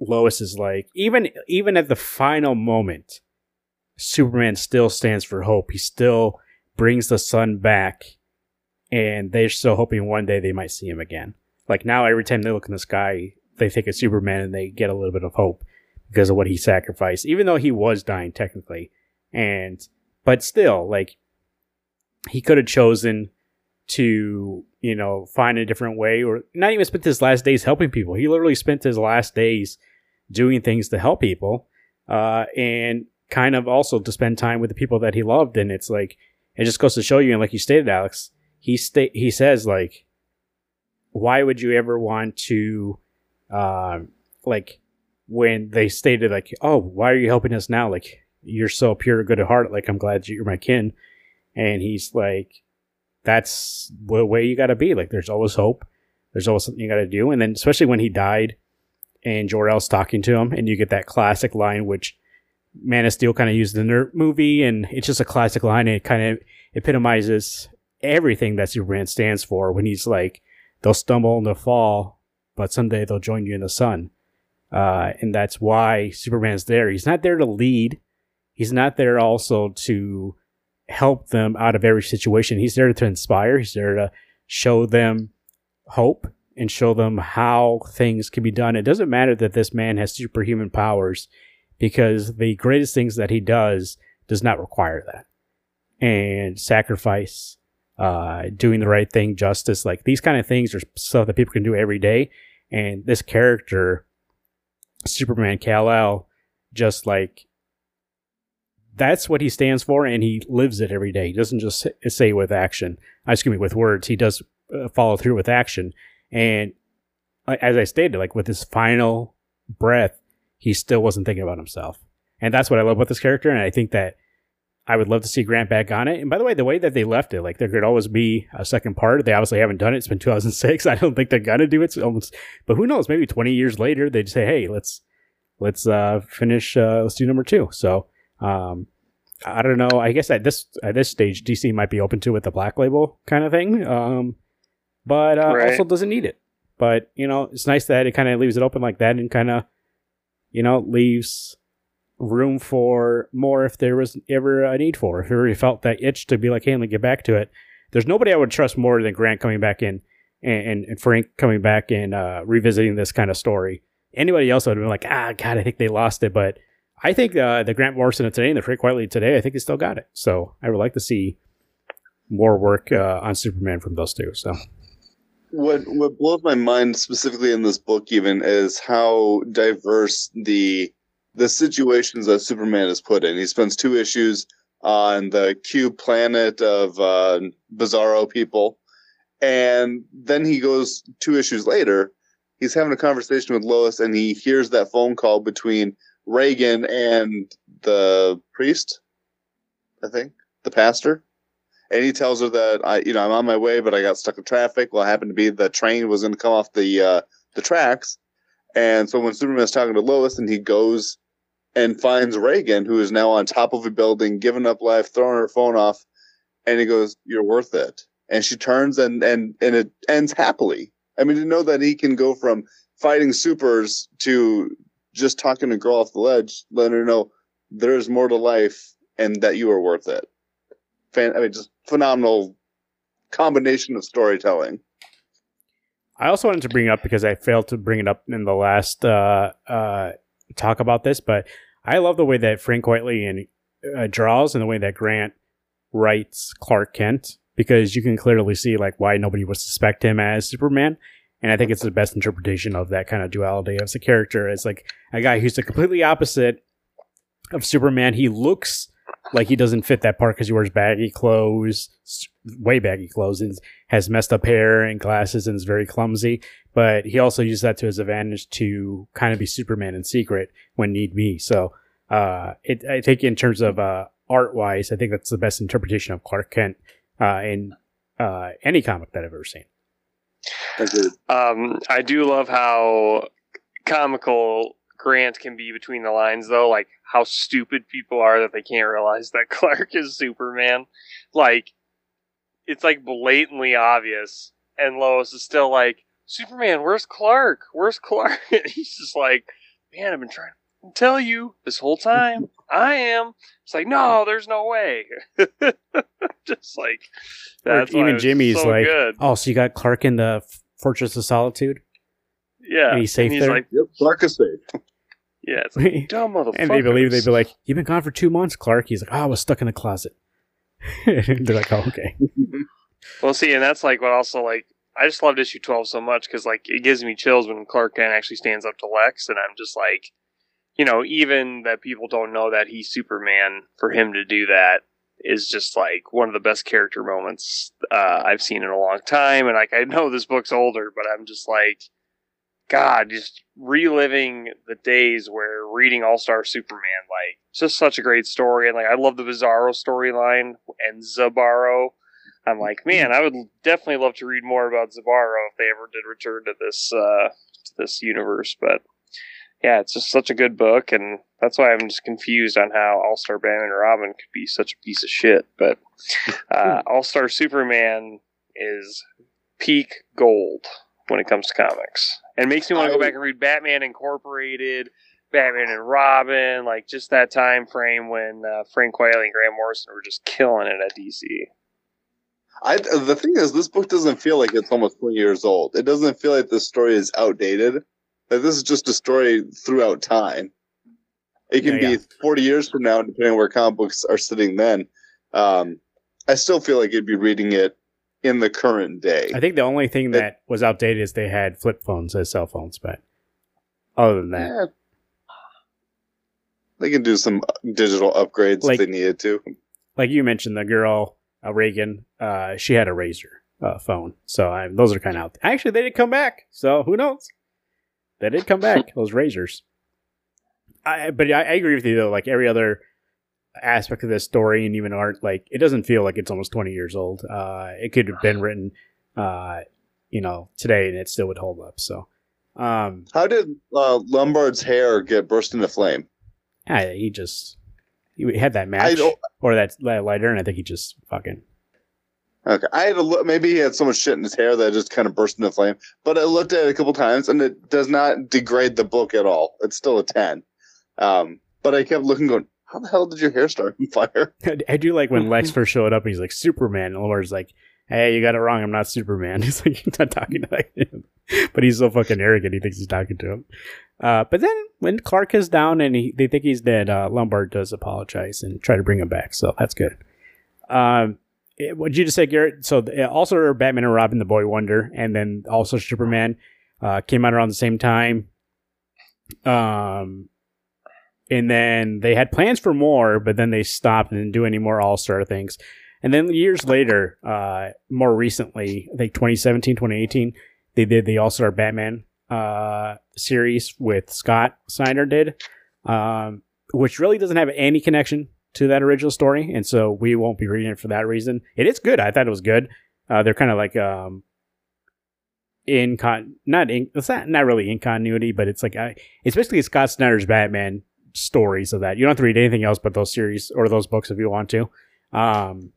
Lois is like, even even at the final moment, Superman still stands for hope. He still brings the sun back, and they're still hoping one day they might see him again. Like now, every time they look in the sky, they think of Superman and they get a little bit of hope because of what he sacrificed, even though he was dying technically. And but still, like he could have chosen to, you know, find a different way or not even spent his last days helping people. He literally spent his last days doing things to help people, uh, and kind of also to spend time with the people that he loved. And it's like it just goes to show you, and like you stated, Alex, he sta- he says like, why would you ever want to, um, like when they stated like, oh, why are you helping us now? Like you're so pure, good at heart. Like I'm glad you're my kin. And he's like, that's the way you got to be. Like there's always hope. There's always something you got to do. And then especially when he died, and Jor El's talking to him, and you get that classic line which Man of Steel kind of used in their movie, and it's just a classic line. And it kind of epitomizes everything that Superman stands for when he's like, they'll stumble and they'll fall, but someday they'll join you in the sun. Uh, and that's why Superman's there. He's not there to lead. He's not there also to help them out of every situation. He's there to inspire. He's there to show them hope and show them how things can be done. It doesn't matter that this man has superhuman powers because the greatest things that he does does not require that. And sacrifice, uh, doing the right thing, justice, like these kind of things are stuff that people can do every day. And this character, Superman Kal-El, just like that's what he stands for, and he lives it every day. He doesn't just say- say with action. uh, Excuse me, with words. He does uh, follow through with action. And uh, as I stated, like with his final breath, he still wasn't thinking about himself, and that's what I love about this character. And I think that I would love to see Grant back on it. And by the way, the way that they left it, like there could always be a second part. They obviously haven't done it. It's been 2006. I don't think they're gonna do it. It's almost, but who knows? Maybe 20 years later, they'd say, "Hey, let's let's uh, finish. Uh, let's do number two. So um, I don't know. I guess at this at this stage, DC might be open to it with the black label kind of thing, um, but uh, Right. also doesn't need it. But you know, it's nice that it kind of leaves it open like that and kind of you know leaves room for more if there was ever a need for. If you really felt that itch to be like, hey, let me get back to it. There's nobody I would trust more than Grant coming back in and, and, and Frank coming back and uh, revisiting this kind of story. Anybody else would have been like, ah, God, I think they lost it. But I think uh, the Grant Morrison of today and the Frank Quitely today, I think he still got it. So I would like to see more work uh, on Superman from those two. So what what blows my mind specifically in this book even is how diverse the the situations that Superman is put in. He spends two issues on the cube planet of uh, Bizarro people, and then he goes two issues later. He's having a conversation with Lois, and he hears that phone call between Regan and the priest. I think the pastor and he tells her that I, you know, I'm on my way, but I got stuck in traffic. Well, it happened to be the train was going to come off the uh, the tracks, and so when Superman's talking to Lois, and he goes and finds Regan, who is now on top of a building, giving up life, throwing her phone off, and he goes, "You're worth it." And she turns and and and it ends happily. I mean, to know that he can go from fighting supers to just talking to a girl off the ledge, letting her know there's more to life and that you are worth it fan. I mean, just phenomenal combination of storytelling. I also wanted to bring up because I failed to bring it up in the last uh, uh, talk about this, but I love the way that Frank Quitely and uh, draws and the way that Grant writes Clark Kent because you can clearly see like why nobody would suspect him as Superman. And I think it's the best interpretation of that kind of duality of the character. It's like a guy who's the completely opposite of Superman. He looks like he doesn't fit that part because he wears baggy clothes, way baggy clothes, and has messed up hair and glasses and is very clumsy. But he also uses that to his advantage to kind of be Superman in secret when need be. So uh, it, I think in terms of uh, art wise, I think that's the best interpretation of Clark Kent uh, in uh, any comic that I've ever seen. Um, I do love how comical Grant can be between the lines, though. Like how stupid people are that they can't realize that Clark is Superman. Like it's like blatantly obvious, and Lois is still like, "Superman, where's Clark? Where's Clark?" And he's just like, "Man, I've been trying to tell you this whole time. I am." It's like, "No, there's no way." just like that's even it Jimmy's so like, good. oh, so you got Clark in the Fortress of Solitude? Yeah, and he's safe he's there? like, Yep, Clark is safe. yeah, it's like, dumb motherfucker. and they believe they'd be like, "You've been gone for two months, Clark." He's like, "Oh, I was stuck in the closet." They're like, "Oh, okay." Well, see, and that's like what also like I just loved issue twelve so much because like it gives me chills when Clark Kent actually stands up to Lex, and I'm just like, you know, even that people don't know that he's Superman, for him to do that is just like one of the best character moments uh, I've seen in a long time. And like I know this book's older, but I'm just like, God, just reliving the days where reading All Star Superman, like, just such a great story. And like, I love the Bizarro storyline and Zibarro. I'm like, man, I would definitely love to read more about Zibarro if they ever did return to this uh, to this universe. But yeah, it's just such a good book, and that's why I'm just confused on how All Star Batman and Robin could be such a piece of shit. But uh, All Star Superman is peak gold when it comes to comics, and makes me want to go back and read Batman Incorporated. Batman and Robin, like just that time frame when uh, Frank Quitely and Grant Morrison were just killing it at DC. I the thing is, this book doesn't feel like it's almost twenty years old. It doesn't feel like this story is outdated. This is just a story throughout time. It can Yeah, be forty years from now, depending on where comic books are sitting then. Um, I still feel like you'd be reading it in the current day. I think the only thing that was outdated is they had flip phones as cell phones, but other than that, Yeah. They can do some digital upgrades Like- if they needed to. like you mentioned, the girl uh, Regan, uh, she had a razor uh, phone, so I, those are kind of out. Actually, they did come back, so who knows? They did come back. those razors. I, but I, I agree with you though. Like every other aspect of this story and even art, like it doesn't feel like it's almost twenty years old. Uh, it could have been written, uh, you know, today, and it still would hold up. So, um, How did uh, Lombard's hair get burst into flame? yeah, he just he had that match or that, that lighter, and I think he just fucking Okay, I had a look. Maybe he had so much shit in his hair that it just kind of burst into flame. But I looked at it a couple times, and it does not degrade the book at all. It's still a ten. Um, but I kept looking, going, "How the hell did your hair start on fire?" I do like when Lex first showed up and he's like Superman, and Laura's like, "Hey, you got it wrong. I'm not Superman." He's like, he's not talking to him, but he's so fucking arrogant. He thinks he's talking to him. Uh, but then when Clark is down and he, they think he's dead, uh, Lombard does apologize and try to bring him back. So that's good. Um, it- what did you just say, Garrett? So uh, also Batman and Robin, the Boy Wonder, and then also Superman uh, came out around the same time. Um, and then they had plans for more, but then they stopped and didn't do any more All Star things. And then years later, uh, more recently, I think 2017, 2018, they did the All Star Batman uh, series with Scott Snyder did, um, which really doesn't have any connection to that original story, and so we won't be reading it for that reason. It is good. I thought it was good. Uh, they're kind of like um, in con, not in, it's not not really in continuity, but it's like I, it's basically Scott Snyder's Batman stories of that. You don't have to read anything else but those series or those books if you want to. Um,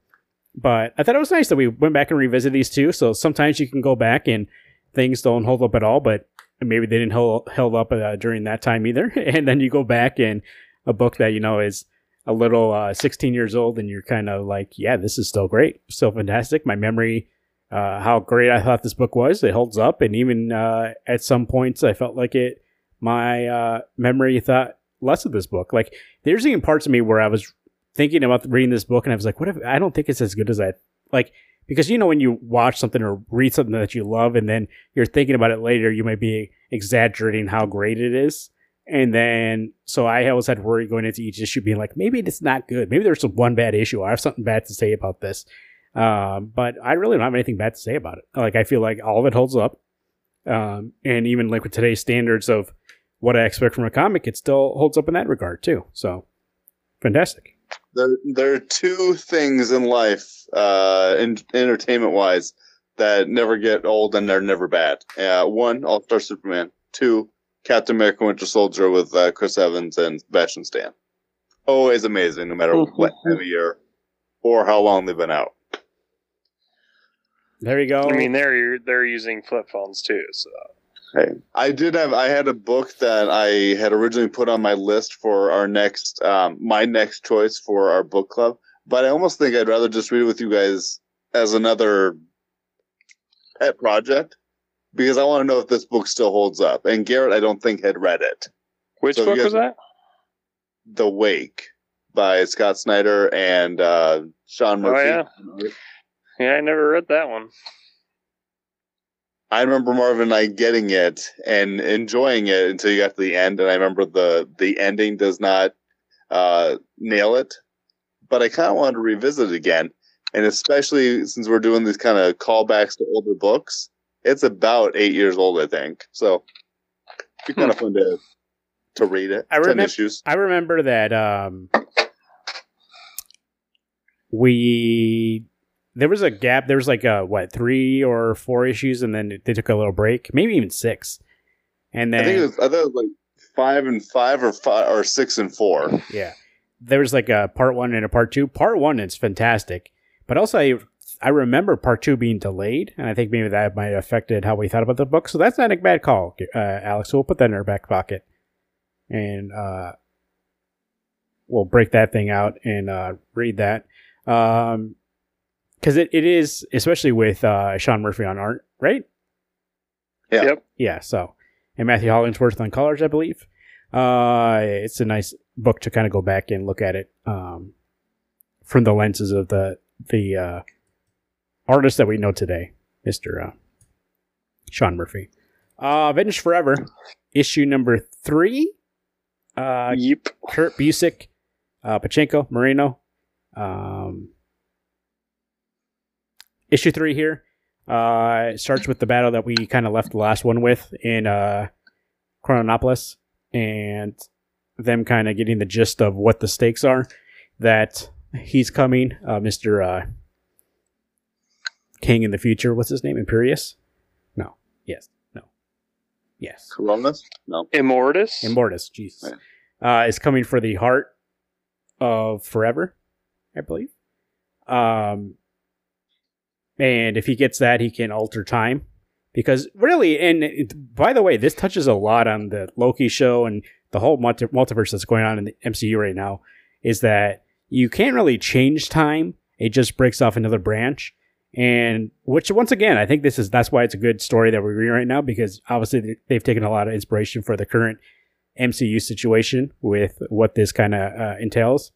but I thought it was nice that we went back and revisited these two. So sometimes you can go back and things don't hold up at all, but maybe they didn't hold held up uh, during that time either. and then you go back and a book that you know is a little uh, 16 years old, and you're kind of like, yeah, this is still great, still fantastic. My memory, uh, how great I thought this book was, it holds up, and even uh, at some points, I felt like it. My uh, memory thought less of this book. Like there's even parts of me where I was thinking about reading this book, and I was like, what if I don't think it's as good as I like because you know when you watch something or read something that you love and then you're thinking about it later you might be exaggerating how great it is. And then so i always had worry going into each issue being like maybe it's not good. Maybe there's one bad issue. I have something bad to say about this. Um, but i really don't have anything bad to say about it. Like i feel like all of it holds up. Um, and even like with today's standards of what i expect from a comic it still holds up in that regard too. So fantastic There, there are two things in life, uh, in, entertainment wise, that never get old and they're never bad. Uh, one, All Star Superman. Two, Captain America Winter Soldier with uh, Chris Evans and Sebastian Stan. Always amazing, no matter what time of year or how long they've been out. there you go I mean, they're they're using flip phones too. So Hey, I did have. I had a book that I had originally put on my list for our next, um, my next choice for our book club. But I almost think I'd rather just read it with you guys as another pet project because I want to know if this book still holds up. And Garrett, I don't think had read it. which So book you was that? The Wake by Scott Snyder and uh, Sean Oh, Murphy. yeah. Yeah, I never read that one. I remember Marvin and I getting it and enjoying it until you got to the end, and I remember the the ending does not uh, nail it, but I kind of wanted to revisit it again, and especially since we're doing these kind of callbacks to older books, it's about eight years old, I think. So it'd be kind of fun to to read it. I remember- issues. I remember that um, we there was a gap. There was like a what three or four issues, and then they took a little break, maybe even six. And then I think it was, I thought it was like five and five or five or six and four. yeah, there was like a part one and a part two. Part one is fantastic, but also I I remember part two being delayed, and I think maybe that might have affected how we thought about the book. So that's not a bad call, uh, Alex. So we'll put that in our back pocket, and uh, we'll break that thing out and uh, read that. Um, because it, it is especially with uh, Sean Murphy on art, right? Yeah. Yep. Yeah. So and Matthew Hollingsworth on colors, I believe. Uh, it's a nice book to kind of go back and look at it um, from the lenses of the the uh, artist that we know today, Mister uh, Sean Murphy. Uh, Avengers Forever, issue number three. Uh, yep. Kurt Busiek, uh, Pachenko, Moreno. Um, issue three here uh, it starts with the battle that we kind of left the last one with in uh, Chronopolis and them kind of getting the gist of what the stakes are. That he's coming, uh, Mr. Uh, King in the future. What's his name? Imperius? No. Yes. No. Yes. Coronas? No. Immortus. Immortus, Jesus, uh, is coming for the heart of forever, I believe. Um, and if he gets that, he can alter time. Because really, and by the way, this touches a lot on the Loki show and the whole multi- multiverse that's going on in the MCU right now. Is that you can't really change time; it just breaks off another branch. And which, once again, I think this is that's why it's a good story that we're reading right now because obviously they- they've taken a lot of inspiration for the current MCU situation with what this kind of uh, entails.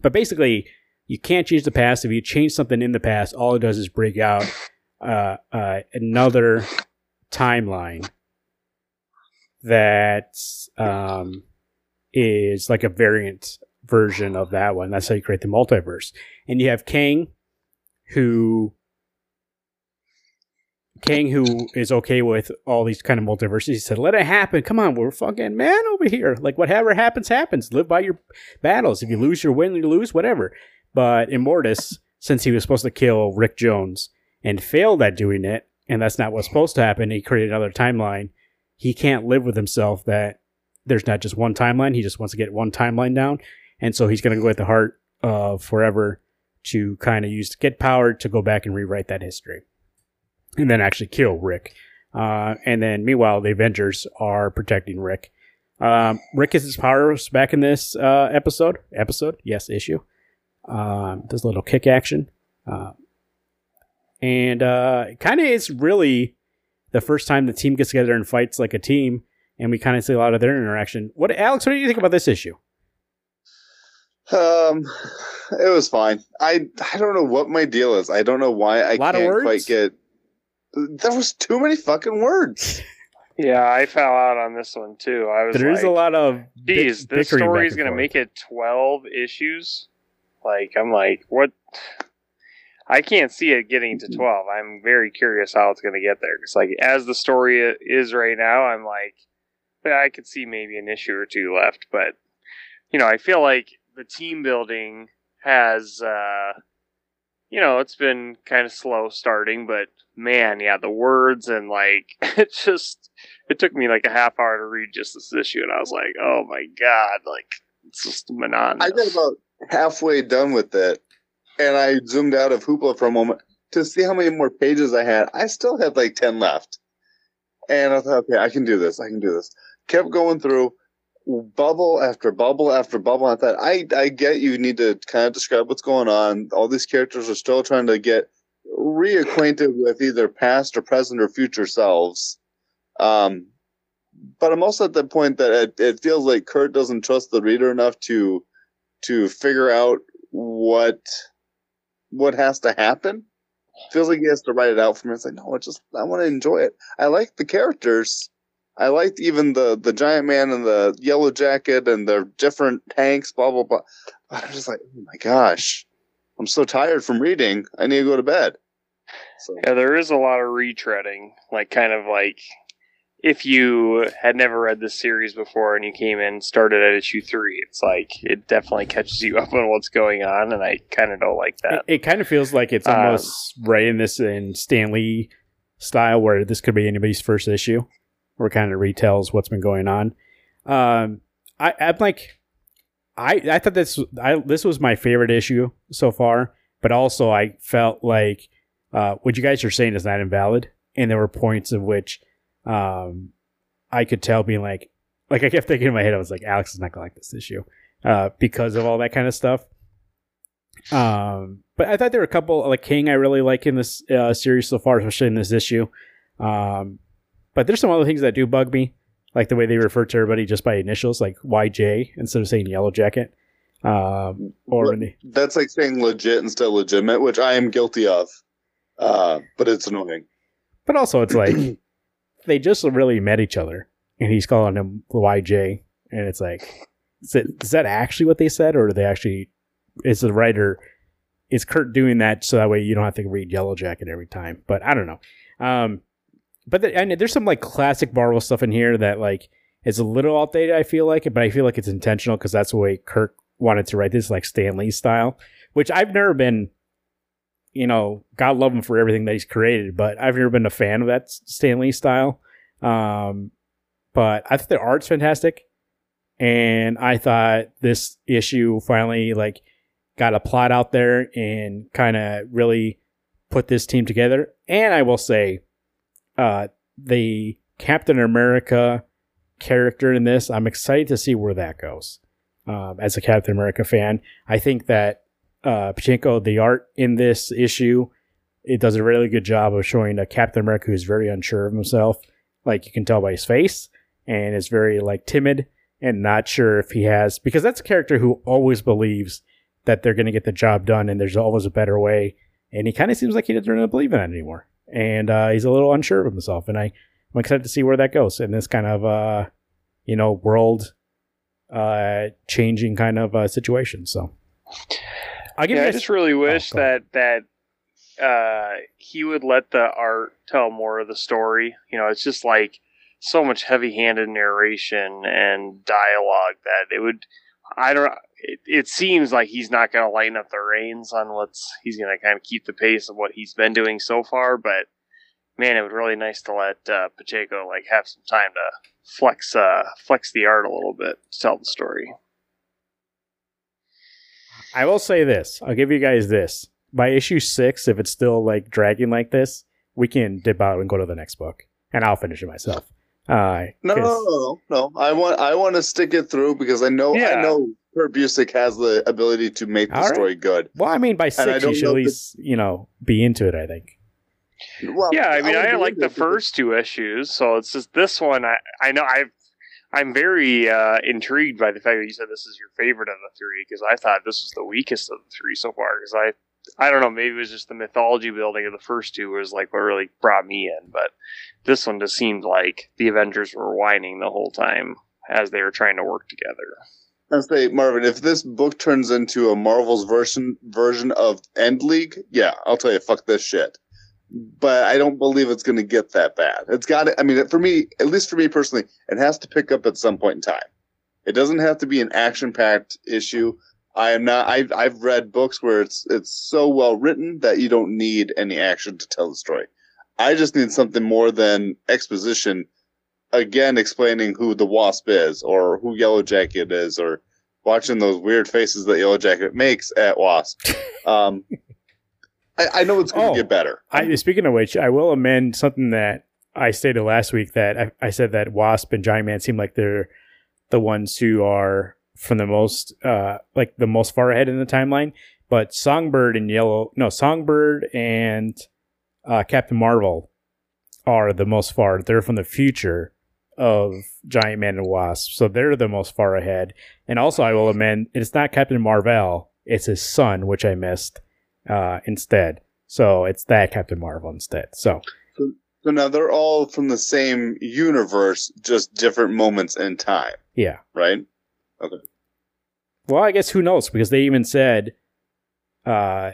But basically, you can't change the past. If you change something in the past, all it does is break out uh, uh, another timeline that um, is like a variant version of that one. That's how you create the multiverse. And you have Kang, who Kang, who is okay with all these kind of multiverses, he said, "Let it happen. Come on, we're fucking man over here. Like whatever happens, happens. Live by your battles. If you lose, you win. You lose, whatever." But Immortus, since he was supposed to kill Rick Jones and failed at doing it, and that's not what's supposed to happen, he created another timeline. He can't live with himself that there's not just one timeline. He just wants to get one timeline down, and so he's going to go at the heart of forever to kind of use to get power to go back and rewrite that history and then actually kill Rick. Uh, and then meanwhile, the Avengers are protecting Rick. Um, Rick gets his powers back in this uh, episode. Episode, yes, issue. Um, does a little kick action, uh, and uh, kind of is really the first time the team gets together and fights like a team, and we kind of see a lot of their interaction. What, Alex? What do you think about this issue? Um, it was fine. I I don't know what my deal is. I don't know why I Lot can't words? quite get. There was too many fucking words. Yeah, I fell out on this one too. I was There is like, a lot of Geez, bick- this story is gonna make it twelve issues. Like I'm like, what? I can't see it getting to twelve. I'm very curious how it's gonna get there. Because like as the story is right now, I'm like, I could see maybe an issue or two left. But you know, I feel like the team building has, uh, you know, it's been kind of slow starting, but man, yeah, the words and like it just it took me like a half hour to read just this issue, and I was like, oh my god, like it's just monotonous. I got about halfway done with it, and I zoomed out of Hoopla for a moment to see how many more pages I had. I still had like ten left, and I thought, okay, I can do this. I can do this. Kept going through bubble after bubble after bubble. I thought, I I get you need to kind of describe what's going on. All these characters are still trying to get reacquainted with either past or present or future selves. Um, but I'm also at the point that it, it feels like Kurt doesn't trust the reader enough to to figure out what what has to happen. Feels like he has to write it out for me. It's like, no, I just I want to enjoy it. I like the characters. I liked even the the giant man and the yellow jacket and their different tanks, blah blah blah. But I'm just like, oh my gosh, I'm so tired from reading. I need to go to bed. So Yeah, there is a lot of retreading, like kind of like if you had never read this series before and you came in started at issue three, it's like it definitely catches you up on what's going on, and I kind of don't like that. It, it kind of feels like it's Um, almost writing this in Stan Lee style, where this could be anybody's first issue, where it kind of retells what's been going on. Um, I, I'm like, I I thought this I this was my favorite issue so far, but also I felt like uh, what you guys are saying is not invalid, and there were points of which um, I could tell being like, like I kept thinking in my head, I was like, Alex is not gonna like this issue uh, because of all that kind of stuff. Um, but I thought there were a couple like King I really like in this uh, series so far, especially in this issue. Um, but there's some other things that do bug me, like the way they refer to everybody just by initials, like YJ instead of saying Yellow Jacket. Um, or they, that's like saying legit instead of legitimate, which I am guilty of. Uh, but it's annoying. but also it's like they just really met each other, and he's calling him YJ, and it's like, is, it, is that actually what they said, or do they actually? Is the writer? Is Kurt doing that so that way you don't have to read Yellow Jacket every time? But I don't know. Um, but the, and there's some like classic Marvel stuff in here that like is a little outdated. I feel like, but I feel like it's intentional because that's the way Kirk wanted to write this, like Stan Lee style, which I've never been. You know, God love him for everything that he's created, but I've never been a fan of that Stan Lee style. Um, but I think the art's fantastic, and I thought this issue finally like got a plot out there and kind of really put this team together. And I will say, uh, the Captain America character in this, I'm excited to see where that goes. Um, as a Captain America fan, I think that uh, Pachinko, the art in this issue, it does a really good job of showing a Captain America who's very unsure of himself. Like you can tell by his face, and is very like timid and not sure if he has because that's a character who always believes that they're going to get the job done and there's always a better way. And he kind of seems like he doesn't really believe in that anymore, and uh, he's a little unsure of himself. And I, I'm excited to see where that goes in this kind of uh, you know world uh, changing kind of uh, situation. So. I'll give yeah, you I just really wish go ahead. that that uh, he would let the art tell more of the story. You know, it's just like so much heavy-handed narration and dialogue that it would. I don't. It, it seems like he's not going to lighten up the reins on what's. He's going to kind of keep the pace of what he's been doing so far. But man, it would really nice to let uh, Pacheco like have some time to flex uh, flex the art a little bit to tell the story. I will say this. I'll give you guys this. By issue six, if it's still like dragging like this, we can dip out and go to the next book, and I'll finish it myself. Uh, No, no, 'cause- no, no, no. I want I want to stick it through because I know Yeah. I know Kurt Busiek has the ability to make the All right. story good. Well, I mean, by six, you should at if least you know be into it. I think. Well, yeah, I mean, would I, like the first two issues, so it's just this one. I I know I've I'm very uh, intrigued by the fact that you said this is your favorite of the three because I thought this was the weakest of the three so far. Because I I don't know, maybe it was just the mythology building of the first two was like what really brought me in, but this one just seemed like the Avengers were whining the whole time as they were trying to work together. I say, Marvin, if this book turns into a Marvel's version version of End League, yeah, I'll tell you, fuck this shit. But I don't believe it's going to get that bad. It's got to, I mean, for me, at least for me personally, it has to pick up at some point in time. It doesn't have to be an action packed issue. I am not, I've, I've read books where it's, it's so well written that you don't need any action to tell the story. I just need something more than exposition again explaining who the wasp is or who yellow jacket is or watching those weird faces that yellow jacket makes at wasp um i, I know it's going to Oh, get better I, speaking of which, I will amend something that I stated last week that I, I said that Wasp and Giant Man seem like they're the ones who are from the most uh like the most far ahead in the timeline. But Songbird and Yellow no, Songbird and uh Captain Marvel are the most far. They're from the future of Giant Man and Wasp. So they're the most far ahead. And also I will amend it's not Captain Marvel, it's his son, which I missed uh instead. So it's that Captain Marvel instead. So so now they're all from the same universe just different moments in time yeah. right Okay. Well, I guess who knows? Because they even said uh,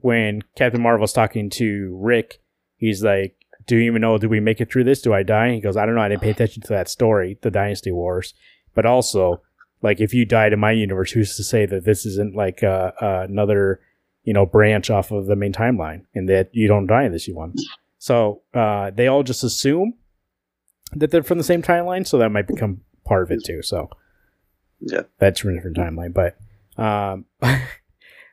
when Captain Marvel's talking to Rick, he's like, "Do you even know? Did we make it through this? Do I die?" he goes, "I don't know. I didn't pay attention to that story, the Destiny Wars." But also, like, if you died in my universe, who's to say that this isn't like uh, uh, another, you know, branch off of the main timeline, and that you don't die in this one? So uh, they all just assume that they're from the same timeline, so that might become part of it too. So yeah that's from a different timeline. But um,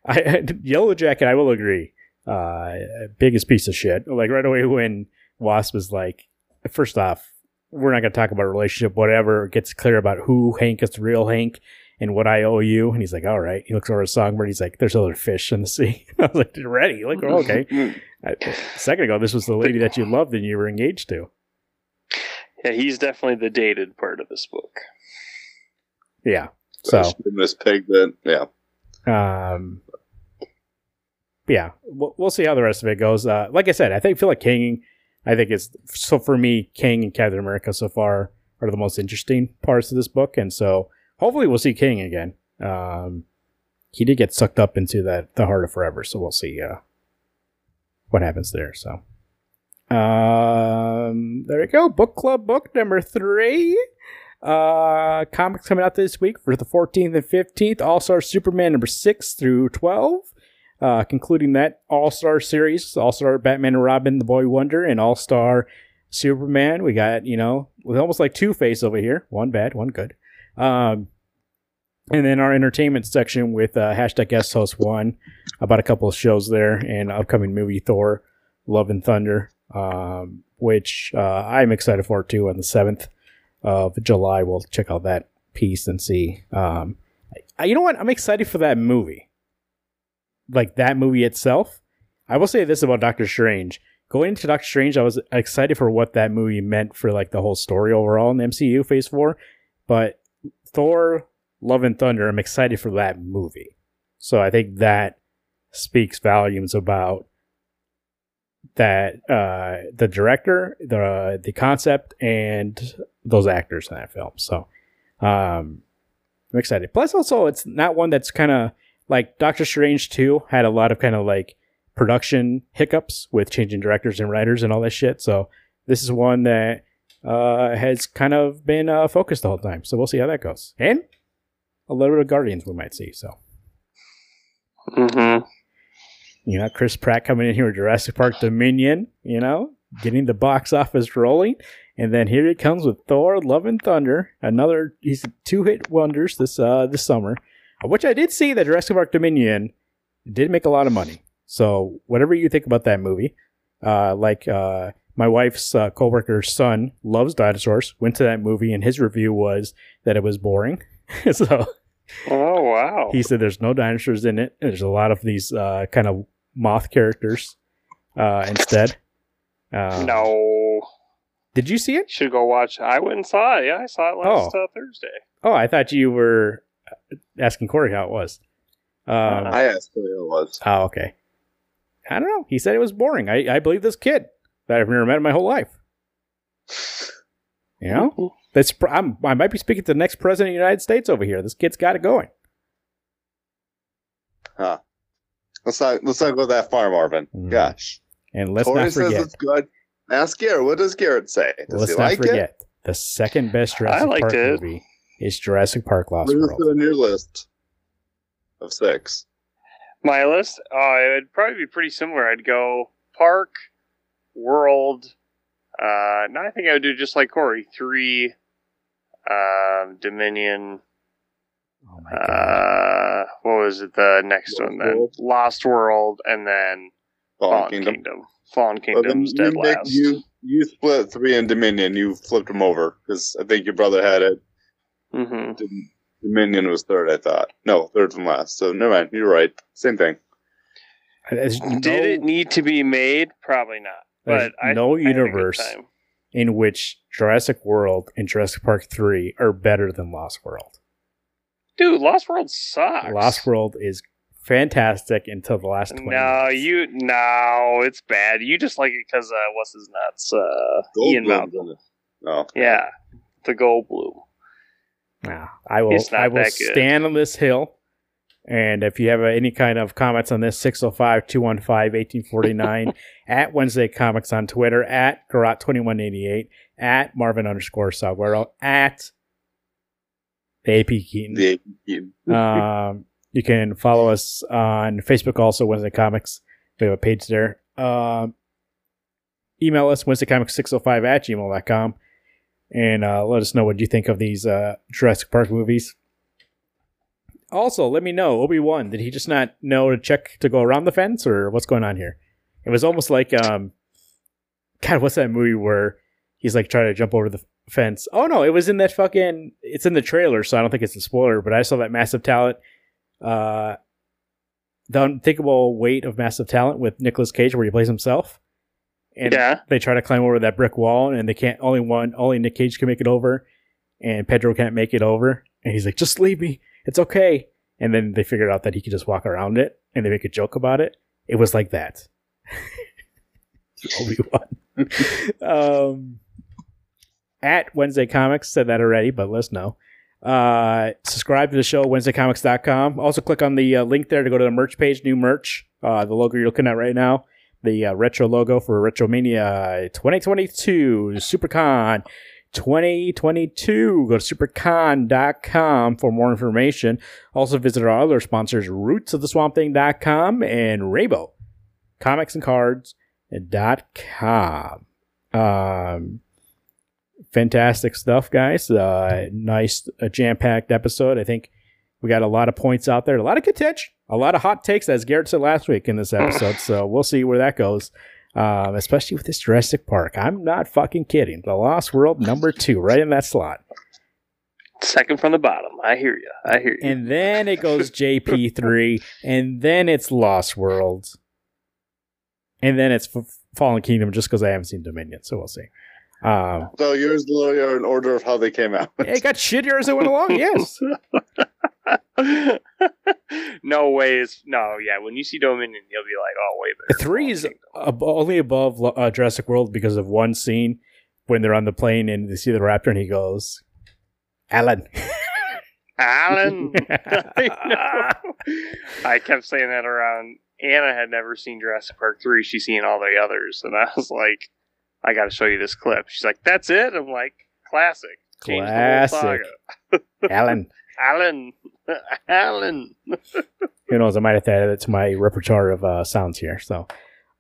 I Yellow Jacket, I will agree, uh, biggest piece of shit. Like right away when Wasp was like, first off, we're not going to talk about a relationship, whatever. It gets clear about who Hank is the real Hank and what I owe you. And he's like, all right. He looks over at Songbird. He's like, there's other fish in the sea. I was like, ready. Like, oh, okay. I, a second ago, this was the lady that you loved and you were engaged to. Yeah, he's definitely the dated part of this book. Yeah. So, miss pig then yeah um, yeah, we'll, we'll see how the rest of it goes. Uh, like I said, I think feel like Kang. I think it's so for me, Kang and Captain America so far are the most interesting parts of this book, and so hopefully we'll see Kang again. Um, he did get sucked up into that the heart of forever, so we'll see uh, what happens there. So, um, there we go. Book club book number three. Uh, comics coming out this week for the 14th and 15th. All Star Superman number six through 12. Uh, concluding that All Star series, All Star Batman and Robin, The Boy Wonder, and All Star Superman. We got, you know, with almost like Two Face over here. One bad, one good. Um, and then our entertainment section with uh, hashtag guest host one about a couple of shows there and upcoming movie Thor, Love and Thunder, um, which uh, I'm excited for too on the 7th of July. We'll check out that piece and see. Um, I, you know what? I'm excited for that movie. Like that movie itself. I will say this about Doctor Strange. Going into Doctor Strange, I was excited for what that movie meant for like the whole story overall in MCU Phase Four. But Thor, Love and Thunder, I'm excited for that movie. So I think that speaks volumes about that uh, the director, the the concept, and those actors in that film. So um, I'm excited. Plus, also, it's not one that's kind of like Doctor Strange 2 had a lot of kind of like production hiccups with changing directors and writers and all that shit. So this is one that uh, has kind of been uh, focused the whole time. So we'll see how that goes. And a little bit of Guardians we might see. So Mm-hmm. you know, Chris Pratt coming in here with Jurassic Park Dominion, you know, getting the box office rolling. And then here it comes with Thor, Love and Thunder, another he's two hit wonders this uh this summer. Which I did see that Jurassic Park Dominion did make a lot of money. So whatever you think about that movie, uh like uh my wife's uh, coworker's son loves dinosaurs. Went to that movie, and his review was that it was boring. so Oh wow. he said there's no dinosaurs in it. There's a lot of these uh, kind of moth characters uh, instead. Uh, no. Did you see it? Should go watch. I went and saw it. Yeah, I saw it last uh, Thursday. Oh, I thought you were asking Corey how it was. Um, I asked Corey how it was. Oh, okay. I don't know. He said it was boring. I, I believe this kid that I've never met in my whole life. You know, that's I'm, I might be speaking to the next president of the United States over here. This kid's got it going. Huh. Let's not let's not go that far, Marvin. Mm. Gosh. And let's Corey not says forget. it's good. Ask Garrett. What does Garrett say? Does Let's he not like it? forget the second best Jurassic liked Park it. movie is Jurassic Park: Lost What is World. it on your list of six? My list. Oh, it would probably be pretty similar. I'd go Park, World. Uh, no, I think I would do just like Corey. Three, um, Dominion. Oh my god! Uh, what was it? The next Lost one then? World? Lost World, and then Fallen Fallen Kingdom. Kingdom. Fallen Kingdom's you, dead Nick, last. you you split three in Dominion. You flipped them over because I think your brother had it. hmm Dominion was third, I thought. No, third from last. So never mind. You're right. Same thing. Did no- it need to be made? Probably not. But no I had a good universe time. In which Jurassic World and Jurassic Park Three are better than Lost World. Dude, Lost World sucks. Lost World is fantastic until the last twenty. No, minutes. you no, it's bad. You just like it because uh, what's his nuts? Uh, Ian Goldblum's Malcolm. in. Oh, Yeah, the Goldblum. No, I will. I will stand on this hill. And if you have uh, any kind of comments on this, 605 215 1849 at Wednesday Comics on Twitter, at Garot2188, at Marvin underscore Salguero, at the AP Keaton. the you- um, you can follow us on Facebook also, Wednesday Comics. We have a page there. Um, email us, WednesdayComics605 at gmail.com. And uh, let us know what you think of these uh, Jurassic Park movies. Also, let me know, Obi-Wan, did he just not know to check to go around the fence or what's going on here? It was almost like, um, God, what's that movie where he's like trying to jump over the fence? Oh no, it was in that fucking, it's in the trailer, so I don't think it's a spoiler, but I saw that Massive Talent, uh, the unthinkable weight of massive talent with Nicolas Cage where he plays himself. And Yeah. they try to climb over that brick wall and they can't only one only Nick Cage can make it over and Pedro can't make it over. And he's like, just leave me. It's okay. And then they figured out that he could just walk around it and they make a joke about it. It was like that. Obi-Wan. um, at Wednesday Comics said that already, but let us know. Uh, subscribe to the show, WednesdayComics.com. Also, click on the uh, link there to go to the merch page, new merch. Uh, the logo you're looking at right now, the uh, retro logo for Retromania 2022 SuperCon 2022. Go to supercon.com for more information. Also, visit our other sponsors, rootsoftheswampthing.com and Rabo Comics and Cards.com. Um, fantastic stuff, guys. Uh, nice, uh, jam packed episode. I think we got a lot of points out there, a lot of contention, a lot of hot takes, as Garrett said last week in this episode. so we'll see where that goes. Um, especially with this Jurassic Park. I'm not fucking kidding. The Lost World number two, right in that slot. Second from the bottom. I hear you. I hear you. And then it goes JP3, and then it's Lost World. And then it's F- Fallen Kingdom just because I haven't seen Dominion, so we'll see. Um, So yours literally are in order of how they came out. it got shittier as it went along, yes. no ways. No, yeah. When you see Dominion, you'll be like, oh, way better. Three is ab- only above uh, Jurassic World because of one scene when they're on the plane and they see the raptor and he goes, Alan. Alan. I. I kept saying that around. Anna had never seen Jurassic Park 3. She's seen all the others. And I was like, I got to show you this clip. She's like, that's it? I'm like, classic. Changed the whole Classic. Alan. Alan. Alan. Who knows? I might have to add it to my repertoire of uh, sounds here. So,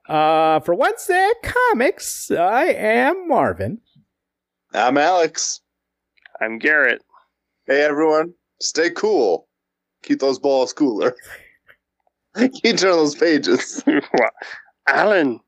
uh, for Wednesday Comics, I am Marvin. I'm Alex. I'm Garrett. Hey everyone, stay cool. Keep those balls cooler. Keep turning those pages. Alan.